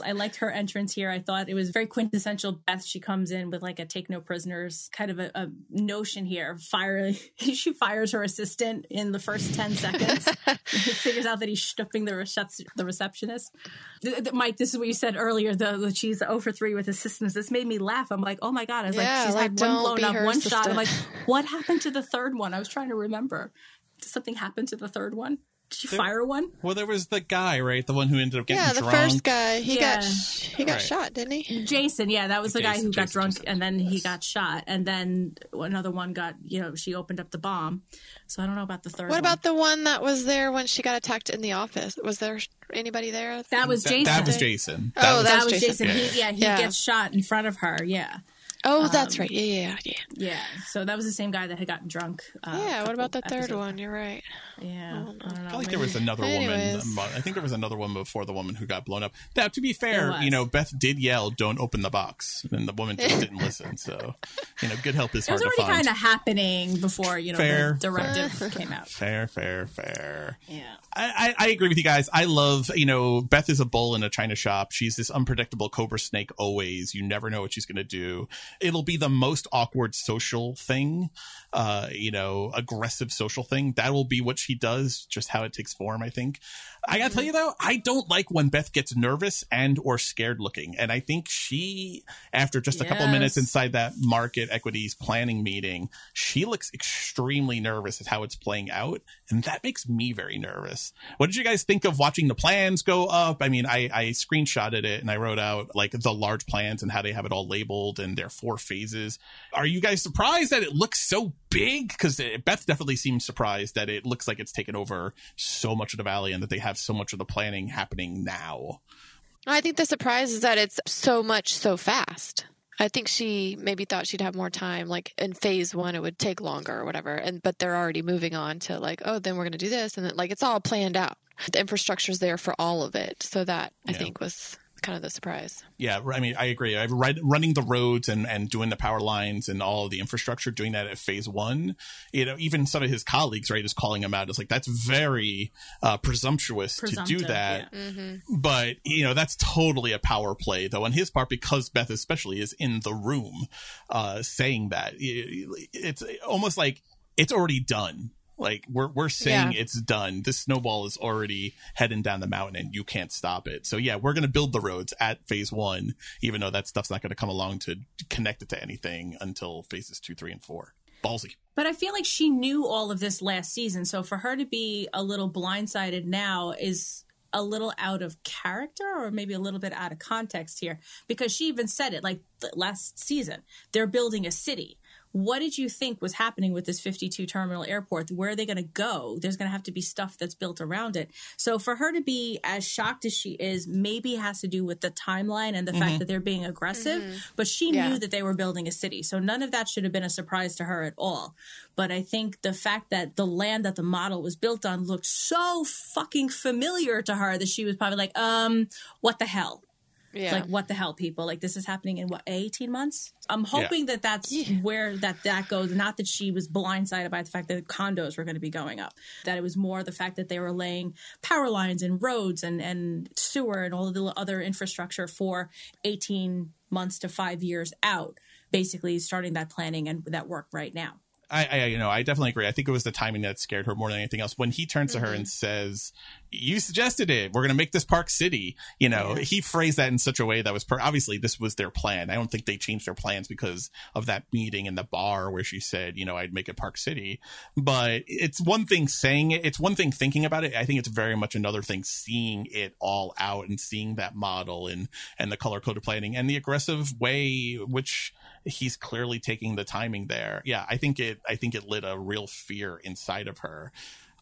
I liked her entrance here. I thought it was very quintessential Beth. She comes in with like a take no prisoners kind of a, a notion here. Fire, she fires her assistant in the first 10 seconds. figures out that he's stuffing the, recep- the receptionist. Th- th- Mike, this is what you said earlier. The, the she's 0 for 3 with assistants. This made me laugh. I'm like, oh my God. I was
Yeah,
like, she's
like,
had one blown up, one shot. I'm like, what happened to the third one? I was trying to remember. Did something happen to the third one? Did you fire one?
Well, there was the guy, right? The one who ended up getting
yeah, the
drunk.
first guy, he
Yeah.
got he got
Right.
shot, didn't he?
Jason, yeah, that was the guy
Jason-
who got drunk
Jason.
and then he got shot. And then another one got, you know, she opened up the bomb. So I don't know about the third
What
one.
about the one that was there when she got attacked in the office? Was there anybody there?
that was
That,
Jason.
that was Jason.
Oh,
That was-
that
That
was
was
Jason.
Jason.
Yeah.
He, yeah, he
Yeah.
gets shot in front of her. Yeah.
Oh, that's
Um,
right. Yeah, yeah, yeah.
Yeah. So that was the same guy that had gotten drunk. Uh,
Yeah, what about the third
episodes
one? You're right.
Yeah. I don't know.
I feel like there was another woman.
Anyways.
I think there was another one before the woman who got blown up. Now, to be fair, you know, Beth did yell, "Don't open the box," and the woman just didn't listen. So, you know, good help is
It was
hard to
already kind of happening before, you know,
Fair,
the directive came out.
Fair, fair, fair.
Yeah.
I, I, I agree with you guys. I love, you know, Beth is a bull in a china shop. She's this unpredictable cobra snake always. You never know what she's going to do. It'll be the most awkward social thing, uh, you know, aggressive social thing. That will be what she does, just how it takes form, I think. I gotta tell you though, I don't like when Beth gets nervous and or scared looking. And I think she, after just a couple of minutes inside that market equities planning meeting, she looks extremely nervous at how it's playing out. And that makes me very nervous. What did you guys think of watching the plans go up? I mean, I, I screenshotted it and I wrote out like the large plans and how they have it all labeled and their four phases. Are you guys surprised that it looks so big? Because Beth definitely seems surprised that it looks like it's taken over so much of the valley and that they have so much of the planning happening now.
I think the surprise is that it's so much so fast. I think she maybe thought she'd have more time. Like in phase one, it would take longer or whatever. And but they're already moving on to like, oh, then we're going to do this, and then, like it's all planned out. The infrastructure's there for all of it. So that I
Yeah.
think was kind of the surprise.
Yeah, I mean, I agree. I've read, running the roads and, and doing the power lines and all of the infrastructure, doing that at phase one. You know, even some of his colleagues, right, is calling him out. It's like that's very uh, presumptuous to do that.
yeah.
But you know, that's totally a power play, though, on his part because Beth, especially, is in the room uh, saying that. It's almost like it's already done. Like we're we're saying
Yeah.
it's done. This snowball is already heading down the mountain, and you can't stop it. So yeah, we're gonna build the roads at phase one, even though that stuff's not gonna come along to connect it to anything until phases two, three, and four. Ballsy.
But I feel like she knew all of this last season. So for her to be a little blindsided now is a little out of character or maybe a little bit out of context here because she even said it like last season. They're building a city. What did you think was happening with this 52 terminal airport? Where are they going to go? There's going to have to be stuff that's built around it. So for her to be as shocked as she is, maybe has to do with the timeline and the fact that they're being aggressive. But she
Yeah.
knew that they were building a city. So none of that should have been a surprise to her at all. But I think the fact that the land that the model was built on looked so fucking familiar to her that she was probably like, um, what the hell?
Yeah.
Like what the hell, people? Like this is happening in what eighteen months? I'm hoping that that's where that that goes. Not that she was blindsided by the fact that condos were going to be going up. That it was more the fact that they were laying power lines and roads and and sewer and all of the other infrastructure for eighteen months to five years out. Basically, starting that planning and that work right now.
I, I, you know, I definitely agree. I think it was the timing that scared her more than anything else. When he turns to her
Mm-hmm.
and says, "You suggested it. We're going to make this park city." You know, he phrased that in such a way that was per- obviously this was their plan. I don't think they changed their plans because of that meeting in the bar where she said, "You know, I'd make it Park City." But it's one thing saying it. It's one thing thinking about it. I think it's very much another thing seeing it all out and seeing that model and and the color coded planning and the aggressive way which he's clearly taking the timing there. Yeah, I think it I think it lit a real fear inside of her.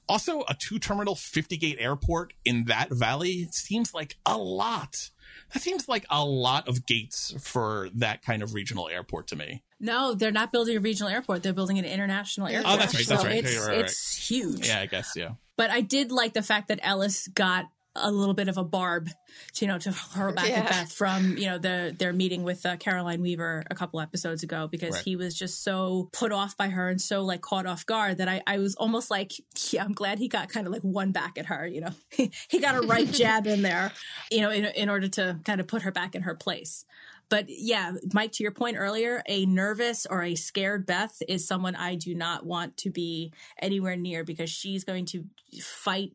Also, a two terminal 50 gate airport in that valley seems like a lot. That seems like a lot of gates for that kind of regional airport to me.
No, they're not building a regional airport. They're building an international oh, airport.
Oh, that's right, that's
So
right.
It's,
Yeah, you're right,
it's huge.
Yeah, I guess, yeah.
But I did like the fact that Ellis got a little bit of a barb, to, you know, to hurl back
Yeah.
at Beth from you know the their meeting with uh, Caroline Weaver a couple episodes ago because
Right.
he was just so put off by her and so like caught off guard that I I was almost like yeah I'm glad he got kind of like one back at her you know he got a right jab in there you know in in order to kind of put her back in her place. But yeah, Mike, to your point earlier, a nervous or a scared Beth is someone I do not want to be anywhere near because she's going to fight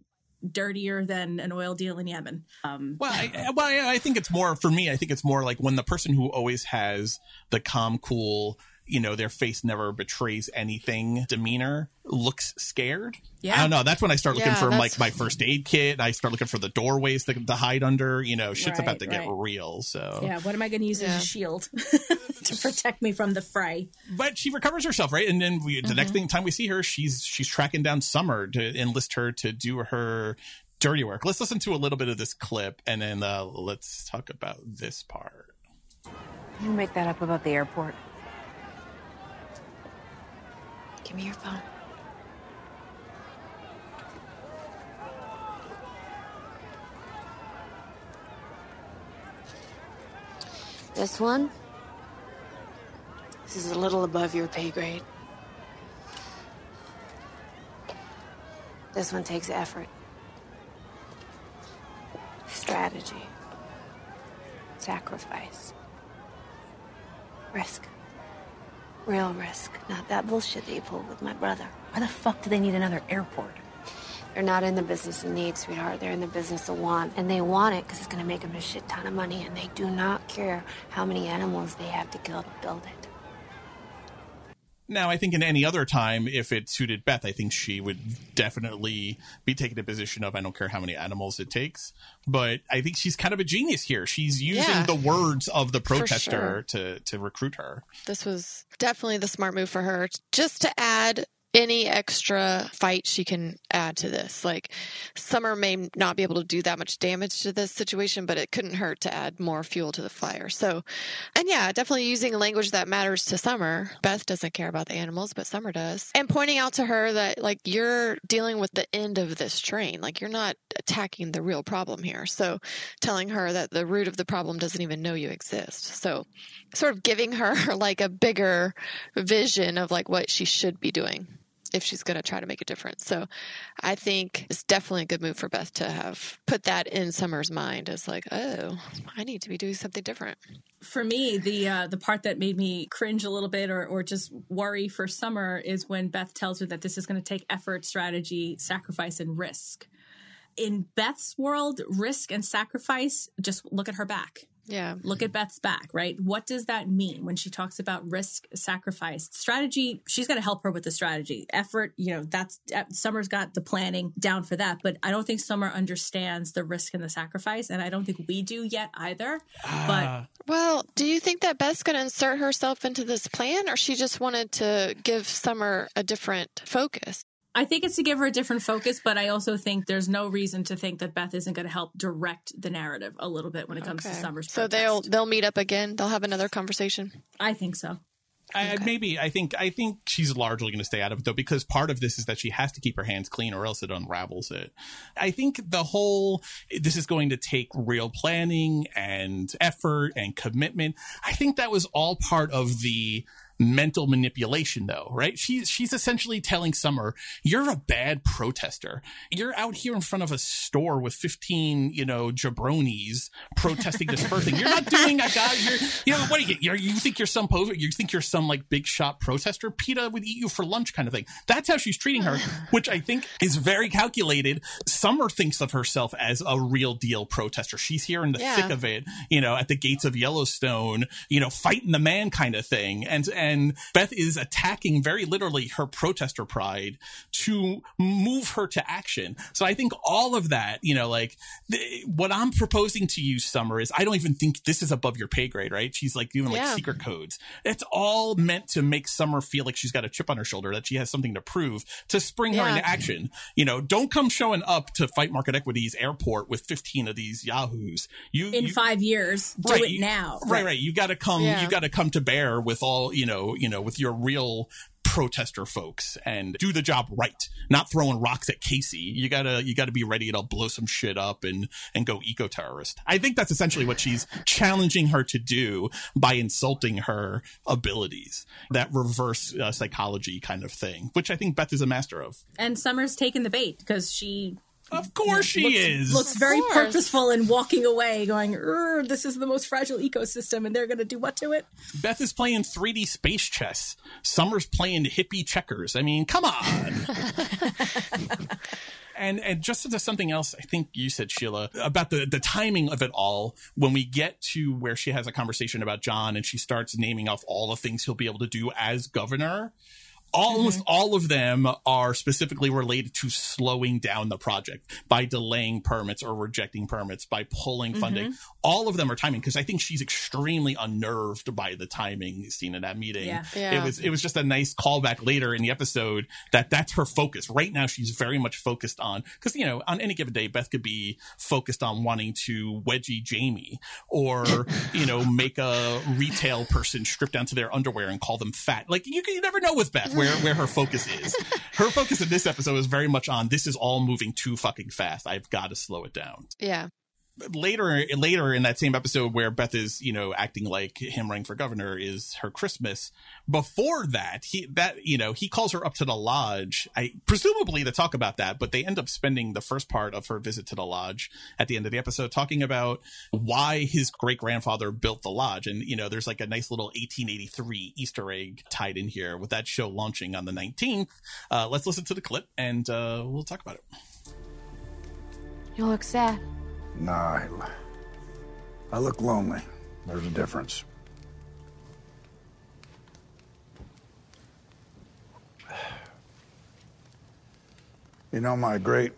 dirtier than an oil deal in Yemen. Um,
Well, I, well, I I think it's more for me. I think it's more like when the person who always has the calm, cool, you know, their face never betrays anything demeanor, looks scared.
Yeah.
I don't know. That's when I start looking
Yeah,
for
that's-
like my first aid kit. I start looking for the doorways to, to hide under. You know, shit's about
Right,
to get real. So,
Yeah, what am I going to use
Yeah.
as a shield to protect me from the fray?
but she recovers herself, right? And then we, the
Mm-hmm.
next thing time we see her, she's she's tracking down Summer to enlist her to do her dirty work. Let's listen to a little bit of this clip, and then uh, let's talk about this part.
You make that up about the airport.
Give me your phone.
This one? This is a little above your pay grade. This one takes effort, strategy, sacrifice, risk. Real risk, not that bullshit that you pulled with my brother.
Why the fuck do they need another airport?
They're not in the business of need, sweetheart. They're in the business of want. And they want it because it's going to make them a shit ton of money. And they do not care how many animals they have to kill to build it.
Now, I think in any other time, if it suited Beth, I think she would definitely be taking a position of I don't care how many animals it takes. But I think she's kind of a genius here. She's using
Yeah.
the words of the protester
sure.
to to recruit her.
This was definitely the smart move for her, just to add any extra fight she can add to this. Like Summer may not be able to do that much damage to this situation, but it couldn't hurt to add more fuel to the fire. So, and yeah, definitely using language that matters to Summer. Beth doesn't care about the animals, but Summer does. And pointing out to her that like you're dealing with the end of this train. Like you're not attacking the real problem here. So, telling her that the root of the problem doesn't even know you exist. So, sort of giving her like a bigger vision of like what she should be doing if she's going to try to make a difference. So I think it's definitely a good move for Beth to have put that in Summer's mind as like, oh, I need to be doing something different.
For me, the uh, the part that made me cringe a little bit or, or just worry for Summer is when Beth tells her that this is going to take effort, strategy, sacrifice, and risk. In Beth's world, risk and sacrifice, just look at her back.
Yeah.
Look at Beth's back, right? What does that mean when she talks about risk, sacrifice, strategy? She's got to help her with the strategy, effort. You know, that's uh, Summer's got the planning down for that, but I don't think Summer understands the risk and the sacrifice, and I don't think we do yet either. But
Well, do you think that Beth's going to insert herself into this plan or she just wanted to give Summer a different focus?
I think it's to give her a different focus, but I also think there's no reason to think that Beth isn't going to help direct the narrative a little bit when it comes to
Okay.
Summer's.
So
protest.
they'll they'll meet up again. They'll have another conversation.
I think so.
I, maybe I think I think she's largely going to stay out of it though because part of this is that she has to keep her hands clean or else it unravels it. I think the whole this is going to take real planning and effort and commitment. I think that was all part of the mental manipulation though, right? She's she's essentially telling Summer, you're a bad protester. You're out here in front of a store with 15, you know, jabronis protesting this first thing. You're not doing a guy, you're you know, what are you you're, you think you're some po- you think you're some like big shot protester? PETA would eat you for lunch kind of thing. That's how she's treating her, which I think is very calculated. Summer thinks of herself as a real deal protester. She's here in the
Yeah.
thick of it, you know, at the gates of Yellowstone, you know, fighting the man kind of thing. And and Beth is attacking very literally her protester pride to move her to action. So I think all of that, you know, like th- what I'm proposing to you, Summer, is I don't even think this is above your pay grade, right? She's like doing like
Yeah.
secret codes. It's all meant to make Summer feel like she's got a chip on her shoulder, that she has something to prove to spring her into action. You know, don't come showing up to fight market equities airport with 15 of these yahoos. You
In
you-
five years, do it now.
Right, right. You got to come.
Yeah.
You got to come to bear with all you know. You know, with your real protester folks and do the job right. Not throwing rocks at Kayce. You gotta you gotta be ready to blow some shit up and and go eco terrorist. I think that's essentially what she's challenging her to do by insulting her abilities. That reverse uh, psychology kind of thing, which I think Beth is a master of.
And Summer's taken the bait because she
Of course she
looks,
is.
looks very
course.
purposeful in walking away, going, "Er, "This is the most fragile ecosystem, and they're going to do what to it?"
Beth is playing 3D space chess. Summer's playing hippie checkers. I mean, come on. And and just to something else, I think you said Sheila about the the timing of it all. When we get to where she has a conversation about John and she starts naming off all the things he'll be able to do as governor, almost mm-hmm. all of them are specifically related to slowing down the project by delaying permits or rejecting permits by pulling funding mm-hmm. all of them are timing because i think she's extremely unnerved by the timing seen in that meeting
yeah.
Yeah. it was it was just a nice callback later in the episode that that's her focus right now she's very much focused on because you know on any given day beth could be focused on wanting to wedgie jamie or you know make a retail person strip down to their underwear and call them fat like you, you never know with beth where where her focus is. Her focus in this episode is very much on this is all moving too fucking fast. I've got to slow it down.
Yeah
later later in that same episode where Beth is you know acting like him running for governor is her Christmas. Before that, he that you know he calls her up to the lodge, I presumably to talk about that, but they end up spending the first part of her visit to the lodge at the end of the episode talking about why his great grandfather built the lodge, and you know there's like a nice little 1883 Easter egg tied in here with that show launching on the 19th. Uh, let's listen to the clip and uh, we'll talk about it.
You look sad.
I, I look lonely. There's a difference. You know, my great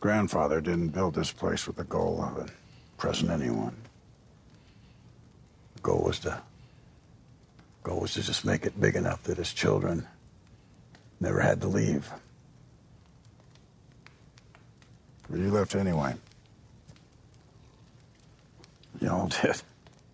grandfather didn't build this place with the goal of impressing anyone. The goal was to goal was to just make it big enough that his children never had to leave. But you left anyway. Y'all did.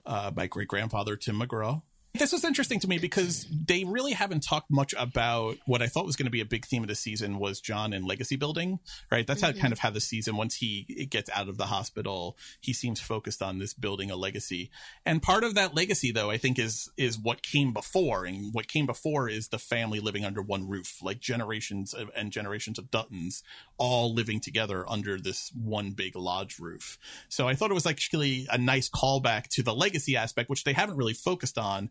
Uh, my great grandfather, Tim McGraw, this was interesting to me because they really haven't talked much about what I thought was going to be a big theme of the season was John and legacy building, right? That's mm-hmm. how kind of how the season, once he gets out of the hospital, he seems focused on this building a legacy. And part of that legacy, though, I think is, is what came before. And what came before is the family living under one roof, like generations of, and generations of Duttons all living together under this one big lodge roof. So I thought it was actually a nice callback to the legacy aspect, which they haven't really focused on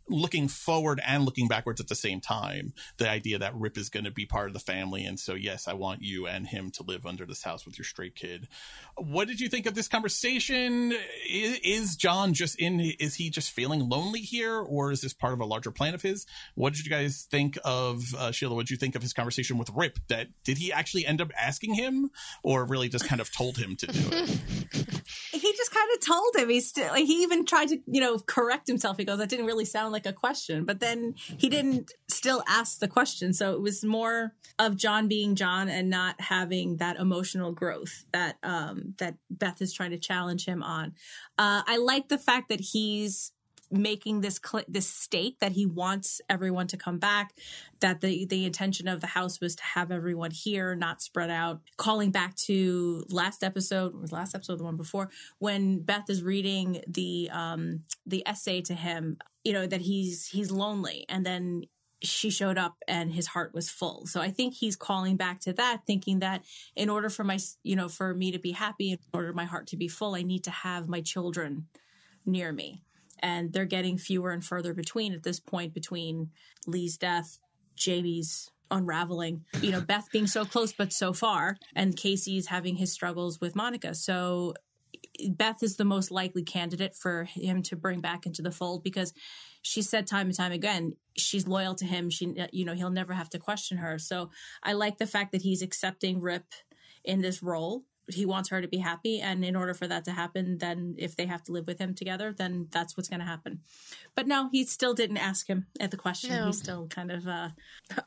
looking forward and looking backwards at the same time. The idea that Rip is going to be part of the family. And so, yes, I want you and him to live under this house with your stray kid. What did you think of this conversation? Is, is John just in, is he just feeling lonely here or is this part of a larger plan of his? What did you guys think of, uh, Sheila? What did you think of his conversation with Rip? That did he actually end up asking him or really just kind of told him to do it?
he just kind of told him. He's still, like, he even tried to, you know, correct himself. He goes, that didn't really sound like a question, but then he didn't still ask the question. So it was more of John being John and not having that emotional growth that um, that Beth is trying to challenge him on. Uh, I like the fact that he's making this cl- this stake that he wants everyone to come back that the the intention of the house was to have everyone here not spread out calling back to last episode was last episode the one before when beth is reading the um the essay to him you know that he's he's lonely. And then she showed up and his heart was full. So i think he's calling back to that thinking that in order for my you know for me to be happy in order my heart to be full i need to have my children near me. And they're getting fewer and further between at this point between lee's death jamie's unraveling you know beth being so close but so far and kayce's having his struggles with monica. So Beth is the most likely candidate for him to bring back into the fold because she said time and time again she's loyal to him. She, you know, he'll never have to question her. So I like the fact that he's accepting Rip in this role he wants her to be happy and in order for that to happen then if they have to live with him together then that's what's going to happen. But no he still didn't ask him at the question. No. he still kind of uh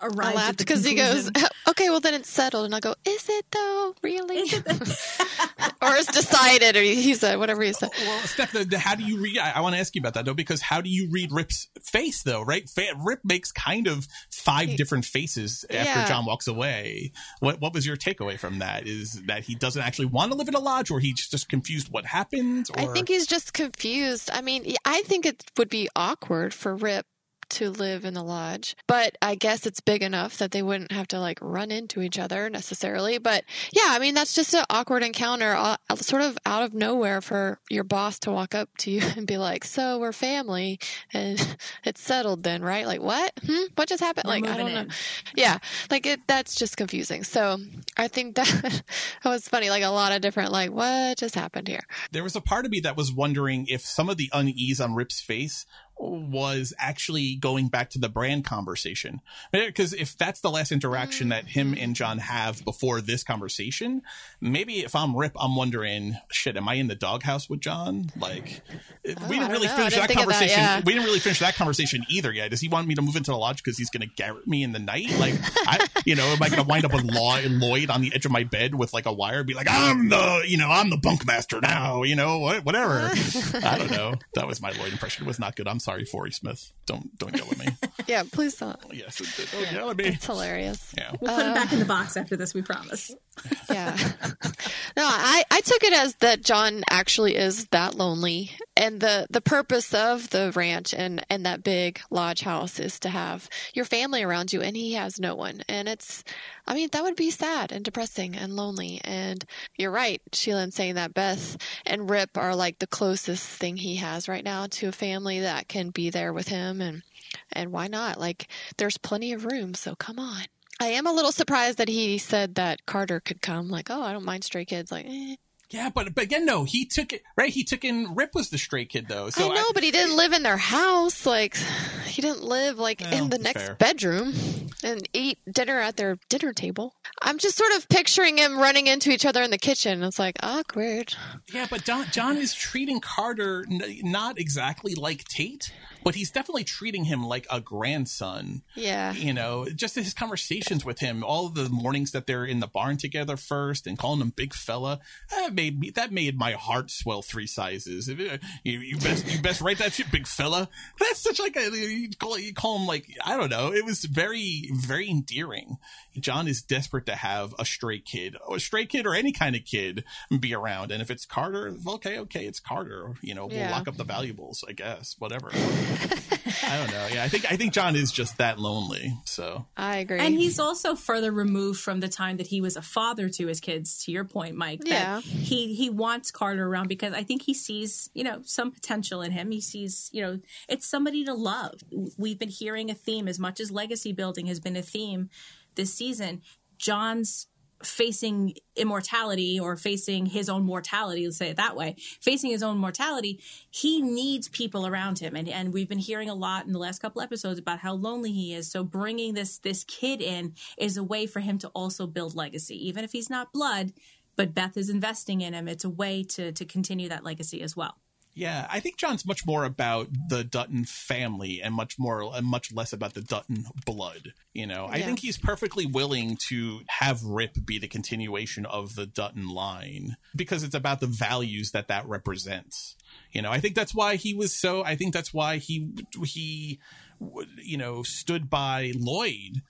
arrived
because he goes okay well then it's settled. And i'll go is it though? Really? Is it? Or it's decided or he said whatever he said.
Well stef how do you read i, I want to ask you about that though because how do you read rip's face though right? Rip makes kind of five different faces after yeah. john walks away. What what was your takeaway from that is that he doesn't actually want to live in a lodge or he's just confused what happened? Or...
I think he's just confused. I mean, I think it would be awkward for Rip to live in the lodge. But I guess it's big enough that they wouldn't have to like run into each other necessarily. But yeah, I mean, that's just an awkward encounter, uh, sort of out of nowhere for your boss to walk up to you and be like, So we're family. And it's settled then, right? Like, what? Hmm? What just happened?
We're
like, I don't
moving
know. Yeah. Like, it, that's just confusing. So I think that, that was funny. Like, a lot of different, like, what just happened here?
There was a part of me that was wondering if some of the unease on Rip's face was actually going back to the brand conversation. Because if that's the last interaction that him and John have before this conversation, maybe if I'm Rip, I'm wondering, shit, am I in the doghouse with John? Like, we didn't really
know.
Finish
didn't
that
of that,
conversation.
yeah.
We didn't really finish that conversation either yet. Does he want me to move into the lodge because he's going to garrot me in the night? Like, I, you know, am I going to wind up with Law and Lloyd on the edge of my bed with like a wire, be like, I'm the, you know, I'm the bunk master now, you know, whatever. I don't know. That was my Lloyd impression. It was not good. I'm sorry, Forrie Smith. Don't don't yell at me.
Yeah, please don't.
yes, it did. Don't yell at me.
It's hilarious.
Yeah.
We'll put
Uh,
it back in the box after this, we promise.
yeah. No, I, I took it as that John actually is that lonely. And the, the purpose of the ranch and, and that big lodge house is to have your family around you, and he has no one. And it's, I mean, that would be sad and depressing and lonely. And you're right, Sheila, in saying that Beth and Rip are like the closest thing he has right now to a family that can be there with him. And, and why not? Like, there's plenty of room, so come on. I am a little surprised that he said that Carter could come. Like, oh, I don't mind stray kids. Like, eh.
Yeah, but but again, no, he took it right. He took in Rip was the stray kid though. So
I know, but he didn't live in their house. Like, he didn't live like
Well,
in the next
fair.
bedroom and eat dinner at their dinner table. I'm just sort of picturing him running into each other in the kitchen. It's like awkward.
Yeah, but John, John is treating Carter n- not exactly like Tate, but he's definitely treating him like a grandson.
Yeah.
You know, just his conversations with him, all the mornings that they're in the barn together first and calling him big fella, that made me, that made my heart swell three sizes. Uh, you, you best, you best write that shit, big fella. That's such like a, you call, you call him like, I don't know. It was very, very endearing. John is desperate to have a stray kid, or a stray kid or any kind of kid be around. And if it's Carter, okay, okay, it's Carter. You know, we'll
Yeah.
lock up the valuables, I guess, whatever. I don't know. Yeah, I think I think John is just that lonely. So
I agree.
And he's also further removed from the time that he was a father to his kids. To your point, Mike, that
Yeah.
he he wants Carter around because I think he sees you know some potential in him. He sees you know it's somebody to love. We've been hearing a theme as much as legacy building has been a theme this season. John's facing immortality or facing his own mortality let's say it that way facing his own mortality he needs people around him. And and we've been hearing a lot in the last couple episodes about how lonely he is. So bringing this this kid in is a way for him to also build legacy even if he's not blood but Beth is investing in him. It's a way to to continue that legacy as well
yeah, I think John's much more about the Dutton family and much more and much less about the Dutton blood. You know, I think he's perfectly willing to have Rip be the continuation of the Dutton line because it's about the values that that represents. You know, I think that's why he was so. I think that's why he he you know stood by Lloyd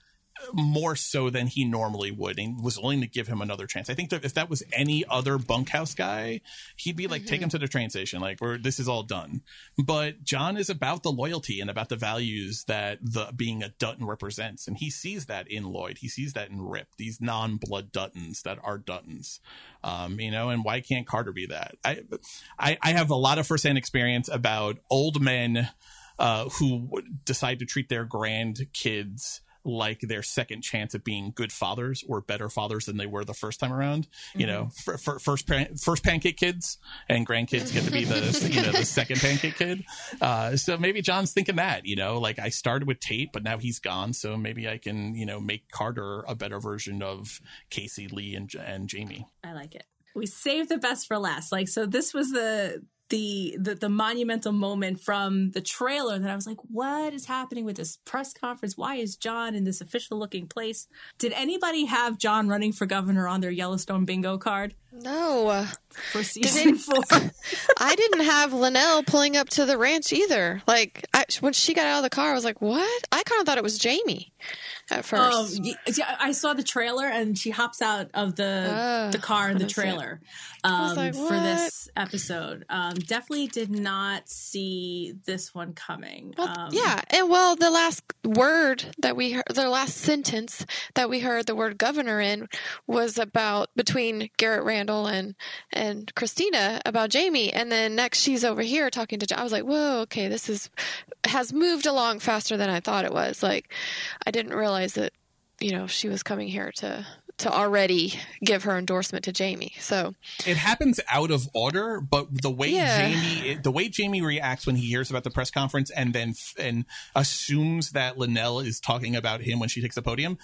more so than he normally would and was willing to give him another chance. I think that if that was any other bunkhouse guy, he'd be like, take him to the train station. Like, we're, this is all done. But John is about the loyalty and about the values that the being a Dutton represents. And he sees that in Lloyd. He sees that in Rip, these non-blood Duttons that are Duttons. Um, you know, and why can't Carter be that? I, I, I have a lot of firsthand experience about old men, uh, who decide to treat their grandkids like their second chance at being good fathers or better fathers than they were the first time around. You know, f- f- first pan- first pancake kids and grandkids get to be the you know the second pancake kid. Uh, so maybe John's thinking that you know, like I started with Tate, but now he's gone, so maybe I can you know make Carter a better version of Kayce Lee and and Jamie.
I like it. We saved the best for last. Like so this was the the the, the monumental moment from the trailer that I was like, what is happening with this press conference? Why is John in this official looking place? Did anybody have John running for governor on their Yellowstone bingo card
no.
for season four?
I didn't have Lynelle pulling up to the ranch either. Like I, when she got out of the car, I was like, "What?" I kind of thought it was Jamie. At first.
Oh, y- yeah, I saw the trailer, and she hops out of the
Oh,
the car in the
didn't see it.
trailer um,
like,
for this episode. Um, definitely did not see this one coming.
Well,
um,
yeah, and well, the last word that we heard, the last sentence that we heard the word governor in was about between Garrett Randall and and Christina about Jamie, and then next she's over here talking to. I was like, whoa, okay, this is has moved along faster than I thought it was. Like, I didn't realize that you know she was coming here to to already give her endorsement to Jamie. So
it happens out of order, but the way
Yeah.
Jamie, the way Jamie reacts when he hears about the press conference and then f- and assumes that Lynelle is talking about him when she takes the podium,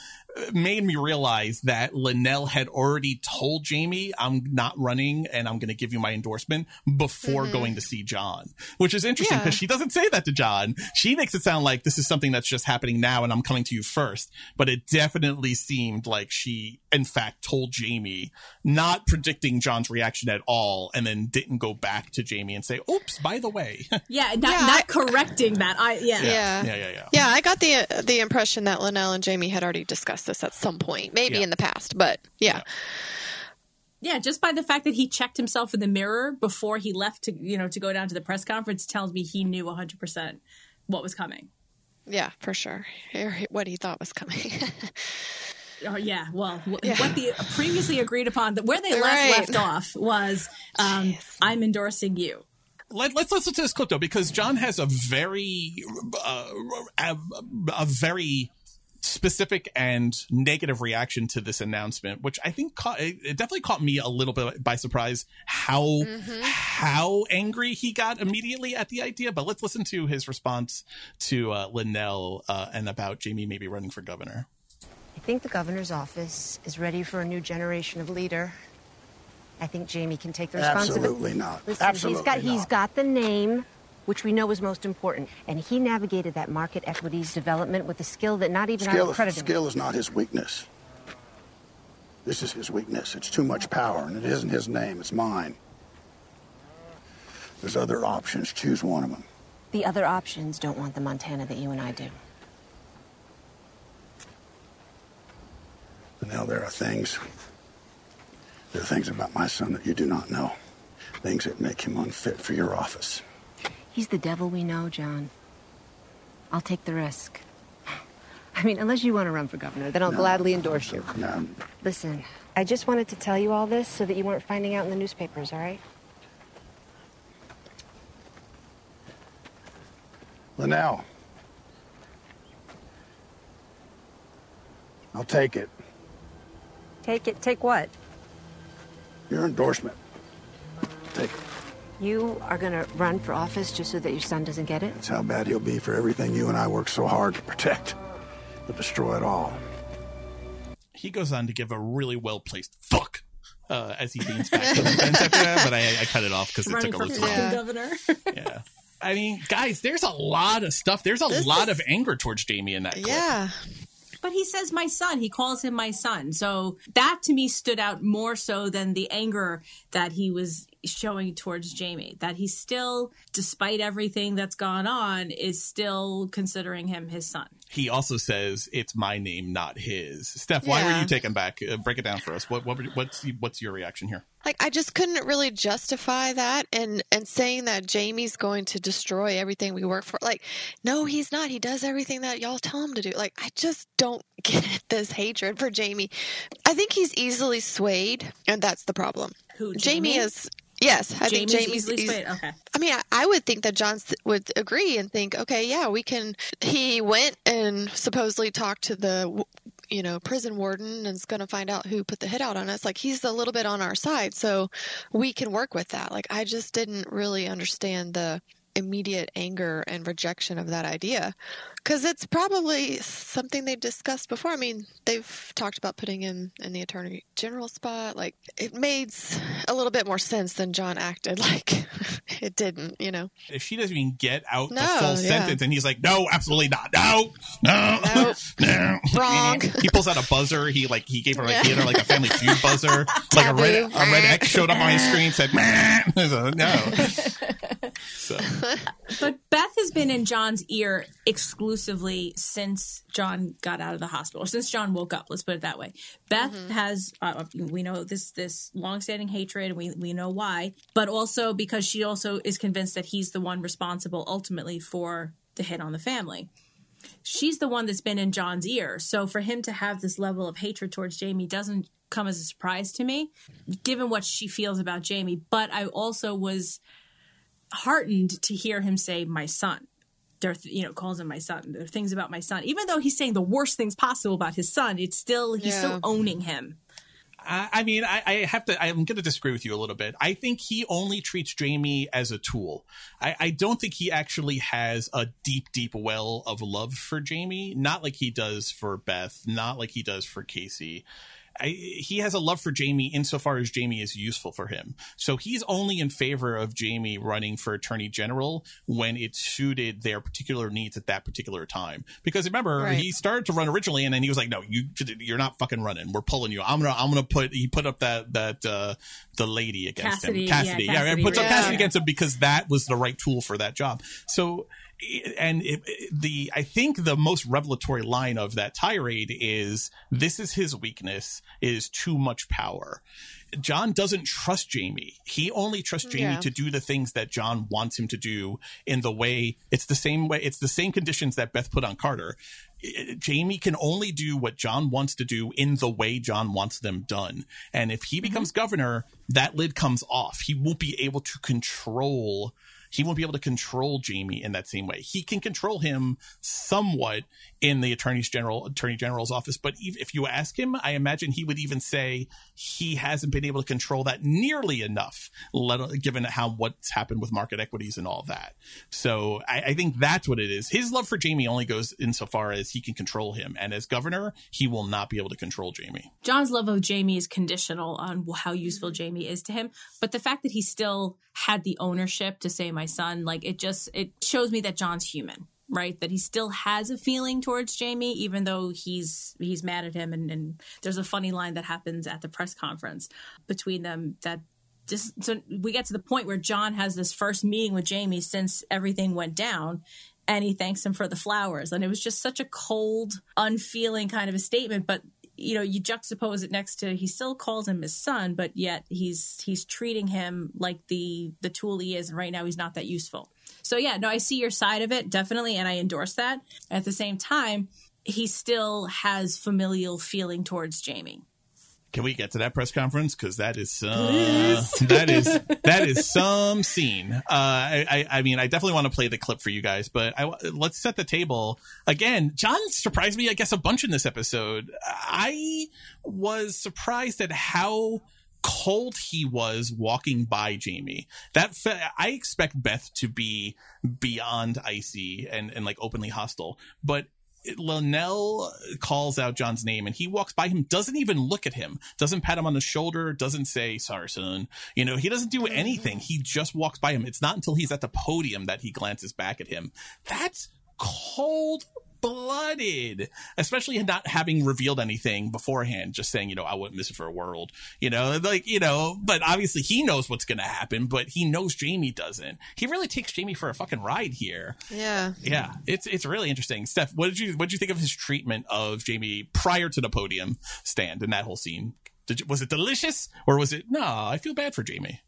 made me realize that Lynelle had already told Jamie, "I'm not running and I'm going to give you my endorsement" before
Mhm.
going to see John, which is interesting
Yeah.
because she doesn't say that to John. She makes it sound like this is something that's just happening now and I'm coming to you first. But it definitely seemed like she, in fact, told Jamie, not predicting John's reaction at all, and then didn't go back to Jamie and say, oops, by the way.
yeah, not, not correcting that. I yeah.
Yeah.
Yeah, yeah, yeah.
Yeah, I got the the impression that Lynelle and Jamie had already discussed this at some point, maybe
Yeah.
in the past, but yeah.
Yeah, just by the fact that he checked himself in the mirror before he left to you know to go down to the press conference tells me he knew 100% what was coming.
Yeah, for sure. Or what he thought was coming.
Oh yeah, well, wh-
Yeah.
what the previously agreed upon, where they last
Right.
left off was, um, "I'm endorsing you."
Let, let's listen to this clip though, because John has a very, uh, a, a very specific and negative reaction to this announcement, which I think caught, it it definitely caught me a little bit by surprise how how angry he got immediately at the idea. But let's listen to his response to uh, Lynelle uh, and about Jamie maybe running for governor.
I think the governor's office is ready for a new generation of leader. I think Jamie can take the responsibility.
Absolutely not.
Listen,
Absolutely
he's got he's
not.
got the name, which we know is most important, and he navigated that market equities development with a skill that not even I
Skill,
would credit him.
skill is not his weakness. This is his weakness. It's too much power, and it isn't his name, it's mine. There's other options. Choose one of them.
The other options don't want the Montana that you and I do.
But now there are things. There are things about my son that you do not know. Things that make him unfit for your office.
He's the devil we know, John. I'll take the risk. I mean, unless you want to run for governor, then I'll
No.
gladly endorse you.
Now,
Listen, I just wanted to tell you all this so that you weren't finding out in the newspapers, all right?
Lynelle. I'll take it.
Take it. Take what?
Your endorsement. Take it.
You are going to run for office just so that your son doesn't get it?
That's how bad he'll be for everything you and I worked so hard to protect. He'll destroy it all.
He goes on to give a really well placed fuck. Uh, as he leans back to the fence after that, but I, I cut it off because it
Running
took a
for
little
fucking
time.
governor.
yeah. I mean, guys, there's a lot of stuff. There's a
This
lot
is-
of anger towards Jamie in that clip.
Yeah.
But he says my son. He calls him my son. So that to me stood out more so than the anger that he was showing towards Jamie. That he still, despite everything that's gone on, is still considering him his son.
He also says it's my name, not his. Stef, why were you taken back? Uh, break it down for us. What, what were- what's what's your reaction here?
Like I just couldn't really justify that and and saying that Jamie's going to destroy everything we work for. Like, no, he's not. He does everything that y'all tell him to do. Like, I just don't get this hatred for Jamie. I think he's easily swayed, and that's the problem.
Who,
Jamie
Jamie?
is Yes, I think
Jamie's
Jamie's
easily swayed. Okay.
I mean, I, I would think that John would agree and think, okay, yeah, we can. He went and supposedly talked to the, you know, prison warden and is going to find out who put the hit out on us. Like he's a little bit on our side, so we can work with that. Like I just didn't really understand the immediate anger and rejection of that idea because it's probably something they've discussed before. I mean, they've talked about putting him in the attorney general spot. Like it made a little bit more sense than John acted like it didn't, you know.
If she doesn't even get out the full
yeah.
sentence, and he's like, "No, absolutely not. No, no,
Nope.
no."
Wrong.
he pulls out a buzzer. He like he gave her like he had her like a Family Feud buzzer. Like a red a red X showed up on his screen said, no. So
But Beth has been in John's ear exclusively since John got out of the hospital, or since John woke up. Let's put it that way. Beth has, uh, we know this this longstanding hatred, and we we know why, but also because she also is convinced that he's the one responsible ultimately for the hit on the family. She's the one that's been in John's ear, so for him to have this level of hatred towards Jamie doesn't come as a surprise to me, given what she feels about Jamie. But I also was heartened to hear him say my son there you know calls him my son there are things about my son even though he's saying the worst things possible about his son it's still he's still owning him
I, I mean, I, I have to. I'm going to disagree with you a little bit. I think he only treats Jamie as a tool. I, I don't think he actually has a deep, deep well of love for Jamie. Not like he does for Beth. Not like he does for Kayce. I, he has a love for Jamie insofar as Jamie is useful for him. So he's only in favor of Jamie running for attorney general when it suited their particular needs at that particular time. Because remember,
Right.
he started to run originally, and then he was like, "No, you you're not fucking running. We're pulling you. I'm gonna I'm gonna put." He put up that that uh, the lady against
Cassidy,
him,
yeah,
Cassidy. Yeah,
Cassidy,
puts up
yeah.
Cassidy against him because that was the right tool for that job. So and it, the I think the most revelatory line of that tirade is this is his weakness is too much power. John doesn't trust Jamie. He only trusts Jamie
Yeah.
to do the things that John wants him to do in the way it's the same way it's the same conditions that Beth put on Carter. Jamie can only do what John wants to do in the way John wants them done. And if he mm-hmm. becomes governor, that lid comes off. He won't be able to control he won't be able to control Jamie in that same way. He can control him somewhat in the attorney's general attorney general's office, but if you ask him, I imagine he would even say he hasn't been able to control that nearly enough, let, given how what's happened with market equities and all that. So I, I think that's what it is. His love for Jamie only goes insofar as he can control him, and as governor, he will not be able to control Jamie.
john's love of jamie is conditional on how useful jamie is to him but the fact that he still had the ownership to say my son like it just it shows me that john's human right that he still has a feeling towards jamie even though he's he's mad at him and, and there's a funny line that happens at the press conference between them that just so we get to the point where john has this first meeting with jamie since everything went down and he thanks him for the flowers. And it was just such a cold unfeeling kind of a statement but you know you juxtapose it next to he still calls him his son but yet he's he's treating him like the the tool he is and right now he's not that useful. So yeah no i see your side of it definitely and i endorse that. At the same time he still has familial feeling towards jamie
Can we get to that press conference? Because that is some that is that is some scene. Uh, I, I I mean, I definitely want to play the clip for you guys, but I let's set the table again. John surprised me, I guess, a bunch in this episode. I was surprised at how cold he was walking by Jamie. That fe- I expect Beth to be beyond icy and and like openly hostile, but Lynelle calls out John's name and he walks by him, doesn't even look at him, doesn't pat him on the shoulder, doesn't say, sorry, son. You know, he doesn't do mm-hmm. anything. He just walks by him. It's not until he's at the podium that he glances back at him. That's cold blooded, especially not having revealed anything beforehand, just saying, you know, I wouldn't miss it for a world, you know, like, you know, but obviously he knows what's going to happen, but he knows Jamie doesn't. He really takes Jamie for a fucking ride here.
Yeah.
Yeah, it's it's really interesting. Stef, what did you what did you think of his treatment of Jamie prior to the podium stand in that whole scene? Did you, was it delicious or was it no? I feel bad for Jamie.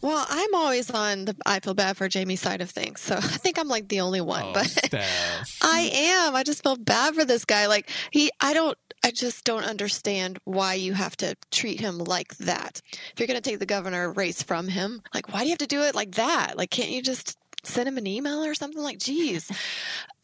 Well, I'm always on the I feel bad for Jamie side of things. So I think I'm like the only one.
Oh,
but
Stef.
I am. I just feel bad for this guy. Like he I don't I just don't understand why you have to treat him like that. If you're going to take the governor race from him, like why do you have to do it like that? Like can't you just send him an email or something like geez.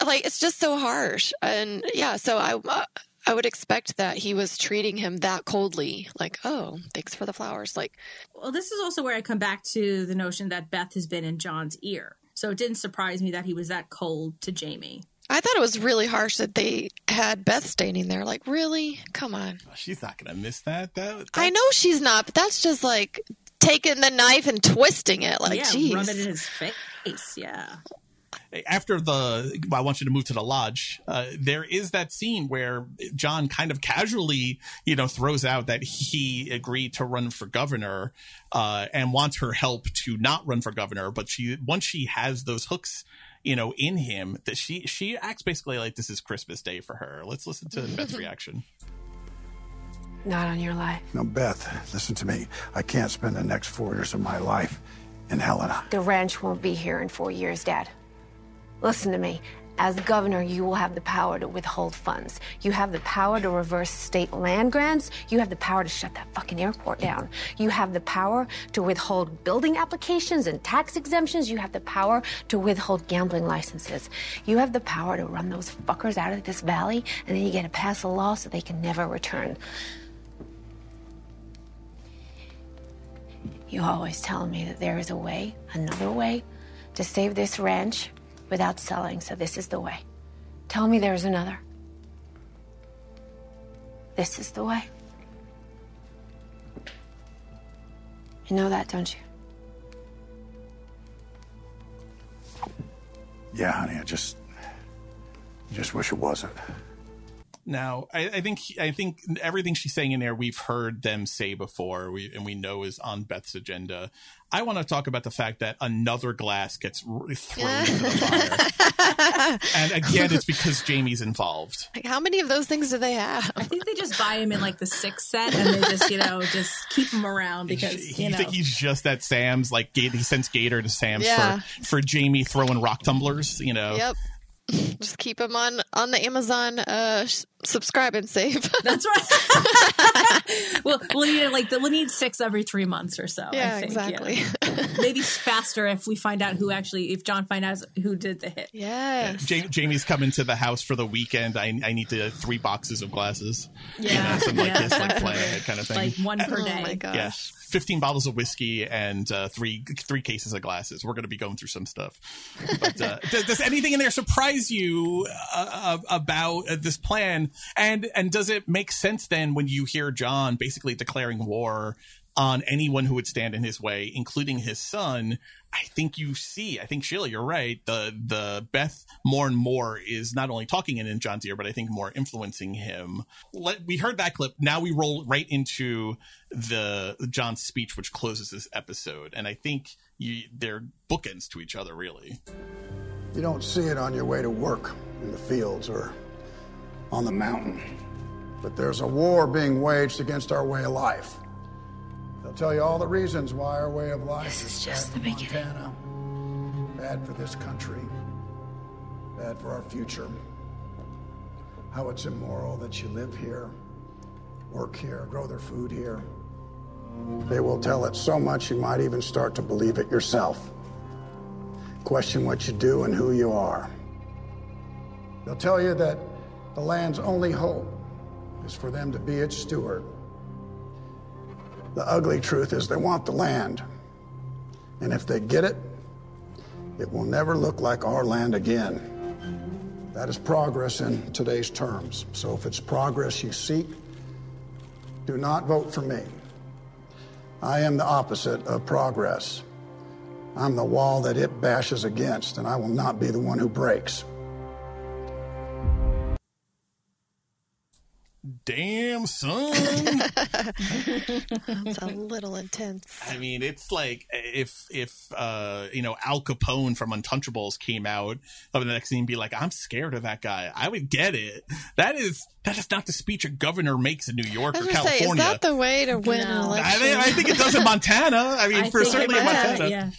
like it's just so harsh. And yeah, so I uh, I would expect that he was treating him that coldly, like, "Oh, thanks for the flowers." Like,
Well, this is also where I come back to the notion that Beth has been in John's ear. So it didn't surprise me that he was that cold to Jamie.
I thought it was really harsh that they had Beth standing there. Like, really? Come on.
Oh, she's not gonna miss that. That
I know she's not, but that's just like taking the knife and twisting it. Like,
yeah,
jeez.
rub it in his face. Yeah.
After the I want you to move to the lodge, uh, there is that scene where John kind of casually, you know, throws out that he agreed to run for governor uh, and wants her help to not run for governor. But she once she has those hooks, you know, in him, that she she acts basically like this is Christmas Day for her. Let's listen to Beth's reaction.
Not on your life.
No, Beth, listen to me. I can't spend the next four years of my life in Helena.
The ranch won't be here in four years, Dad. Listen to me. As governor, you will have the power to withhold funds. You have the power to reverse state land grants. You have the power to shut that fucking airport down. You have the power to withhold building applications and tax exemptions. You have the power to withhold gambling licenses. You have the power to run those fuckers out of this valley, and then you get to pass a law so they can never return. You always tell me that there is a way, another way, to save this ranch without selling, so this is the way. Tell me there's another. This is the way. You know that, don't you?
Yeah, honey, I just, just wish it wasn't.
Now, I, I, think I think everything she's saying in there, we've heard them say before, we, and we know is on Beth's agenda. I want to talk about the fact that another glass gets thrown into the fire, and again, it's because Jamie's involved.
Like, how many of those things do they have?
I think they just buy him in like the sixth set, and they just you know just keep him around because you,
you
know.
think he's just at Sam's. Like he sends Gator to Sam's
Yeah.
for for Jamie throwing rock tumblers. You know.
Yep. Just keep them on on the Amazon uh, sh- subscribe and save.
That's right. we'll, we'll need like we'll need six every three months or so. I
Yeah,
think,
exactly.
yeah. Maybe faster if we find out who actually if John finds out who did the hit.
Yes.
Ja- Jamie's coming to the house for the weekend. I, I need to three boxes of glasses.
Yeah,
You know, some like
yeah,
this, like
exactly.
plan kind of thing.
Like one per
Oh
day.
my gosh.
yeah, fifteen bottles of whiskey and uh, three three cases of glasses. We're going to be going through some stuff. But uh, does, does anything in there surprise you uh, uh, about uh, this plan? And and does it make sense then when you hear John basically declaring war? On anyone who would stand in his way, including his son, I think you see. I think Sheila, you're right. The the Beth more and more is not only talking in, in John's ear, but I think more influencing him. Let, we heard that clip. Now we roll right into the John's speech, which closes this episode, and I think you, they're bookends to each other, really.
You don't see it on your way to work in the fields or on the mountain. But there's a war being waged against our way of life. They'll tell you all the reasons why our way of life
This is
is
just
bad
the
for
beginning.
Montana, bad for this country, bad for our future. How it's immoral that you live here, work here, grow their food here. They will tell it so much you might even start to believe it yourself. Question what you do and who you are. They'll tell you that the land's only hope is for them to be its steward. The ugly truth is they want the land. And if they get it, it will never look like our land again. That is progress in today's terms. So if it's progress you seek, do not vote for me. I am the opposite of progress. I'm the wall that it bashes against, and I will not be the one who breaks.
Damn, son.
That's a little intense.
I mean, it's like if if uh you know Al Capone from Untouchables came out of the next scene, be like, "I'm scared of that guy." I would get it. That is that is not the speech a governor makes in New York
I
or
was gonna say, is
California.
that the way to win an
No.
election?
I, think, I think it does in Montana. I mean,
I
for
think
certainly in
it might,
Montana.
Yeah.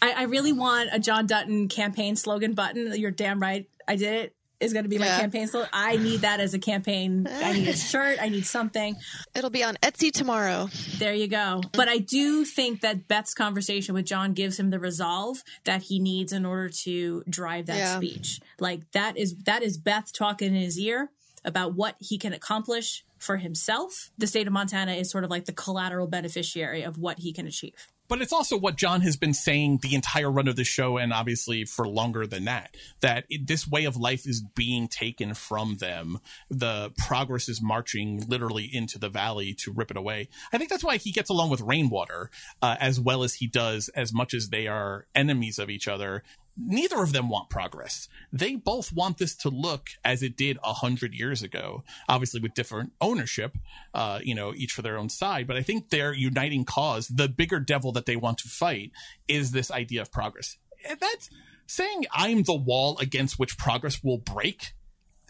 I, I really want a John Dutton campaign slogan button. You're damn right. I did it. Is going to be my
Yeah.
campaign slogan. I need that as a campaign. I need a shirt. I need something.
It'll be on Etsy tomorrow.
There you go. But I do think that Beth's conversation with John gives him the resolve that he needs in order to drive that
Yeah.
speech. Like that is that is Beth talking in his ear about what he can accomplish for himself. The state of Montana is sort of like the collateral beneficiary of what he can achieve.
But it's also what John has been saying the entire run of the show, and obviously for longer than that, that it, this way of life is being taken from them. The progress is marching literally into the valley to rip it away. I think that's why he gets along with Rainwater uh, as well as he does, as much as they are enemies of each other. Neither of them want progress. They both want this to look as it did a hundred years ago, obviously with different ownership, uh, you know, each for their own side. But I think their uniting cause, the bigger devil that they want to fight, is this idea of progress. And that's saying I'm the wall against which progress will break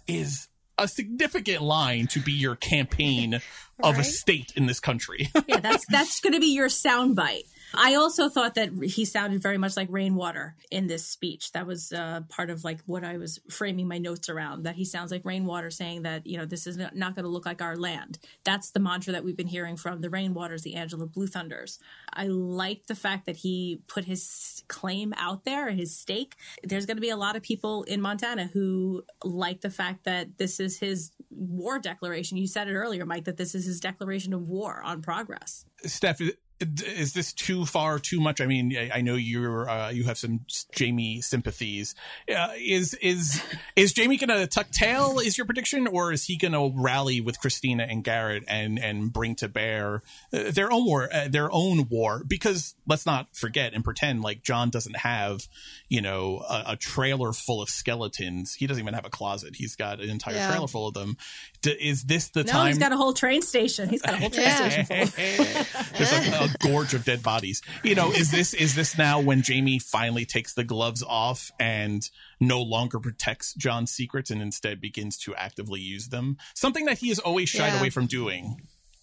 is a significant line to be your campaign of a state in this country.
yeah, that's that's going to be your soundbite. I also thought that he sounded very much like Rainwater in this speech. That was uh, part of like what I was framing my notes around. That he sounds like Rainwater saying that you know this is not, going to look like our land. That's the mantra that we've been hearing from the Rainwaters, the Angela Blue Thunders. I like the fact that he put his claim out there, his stake. There's going to be a lot of people in Montana who like the fact that this is his war declaration. You said it earlier, Mike, that this is his declaration of war on progress.
Stef, is- is this too far, too much? I mean, I I know you're uh, you have some Jamie sympathies. Uh, is is is Jamie going to tuck tail? Is your prediction, or is he going to rally with Christina and Garrett and and bring to bear uh, their own war, uh, their own war? Because let's not forget and pretend like John doesn't have, you know, a, a trailer full of skeletons. He doesn't even have a closet. He's got an entire
Yeah.
trailer full of them. D- is this the
no,
time?
he's got a whole train station. He's got a whole train station full.
There's a, a gorge of dead bodies. You know, is this is this now when Jamie finally takes the gloves off and no longer protects John's secrets and instead begins to actively use them? Something that he has always shied
Yeah.
away from doing.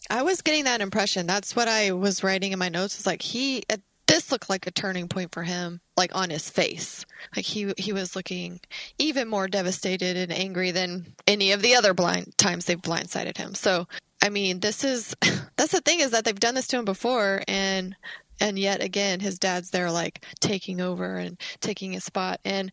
I was getting that impression. That's what I was writing in my notes. Was like he. uh, This looked like a turning point for him, like on his face. Like he he was looking even more devastated and angry than any of the other blind times they've blindsided him. So I mean, this is that's the thing is that they've done this to him before, and and yet again, his dad's there like taking over and taking his spot. And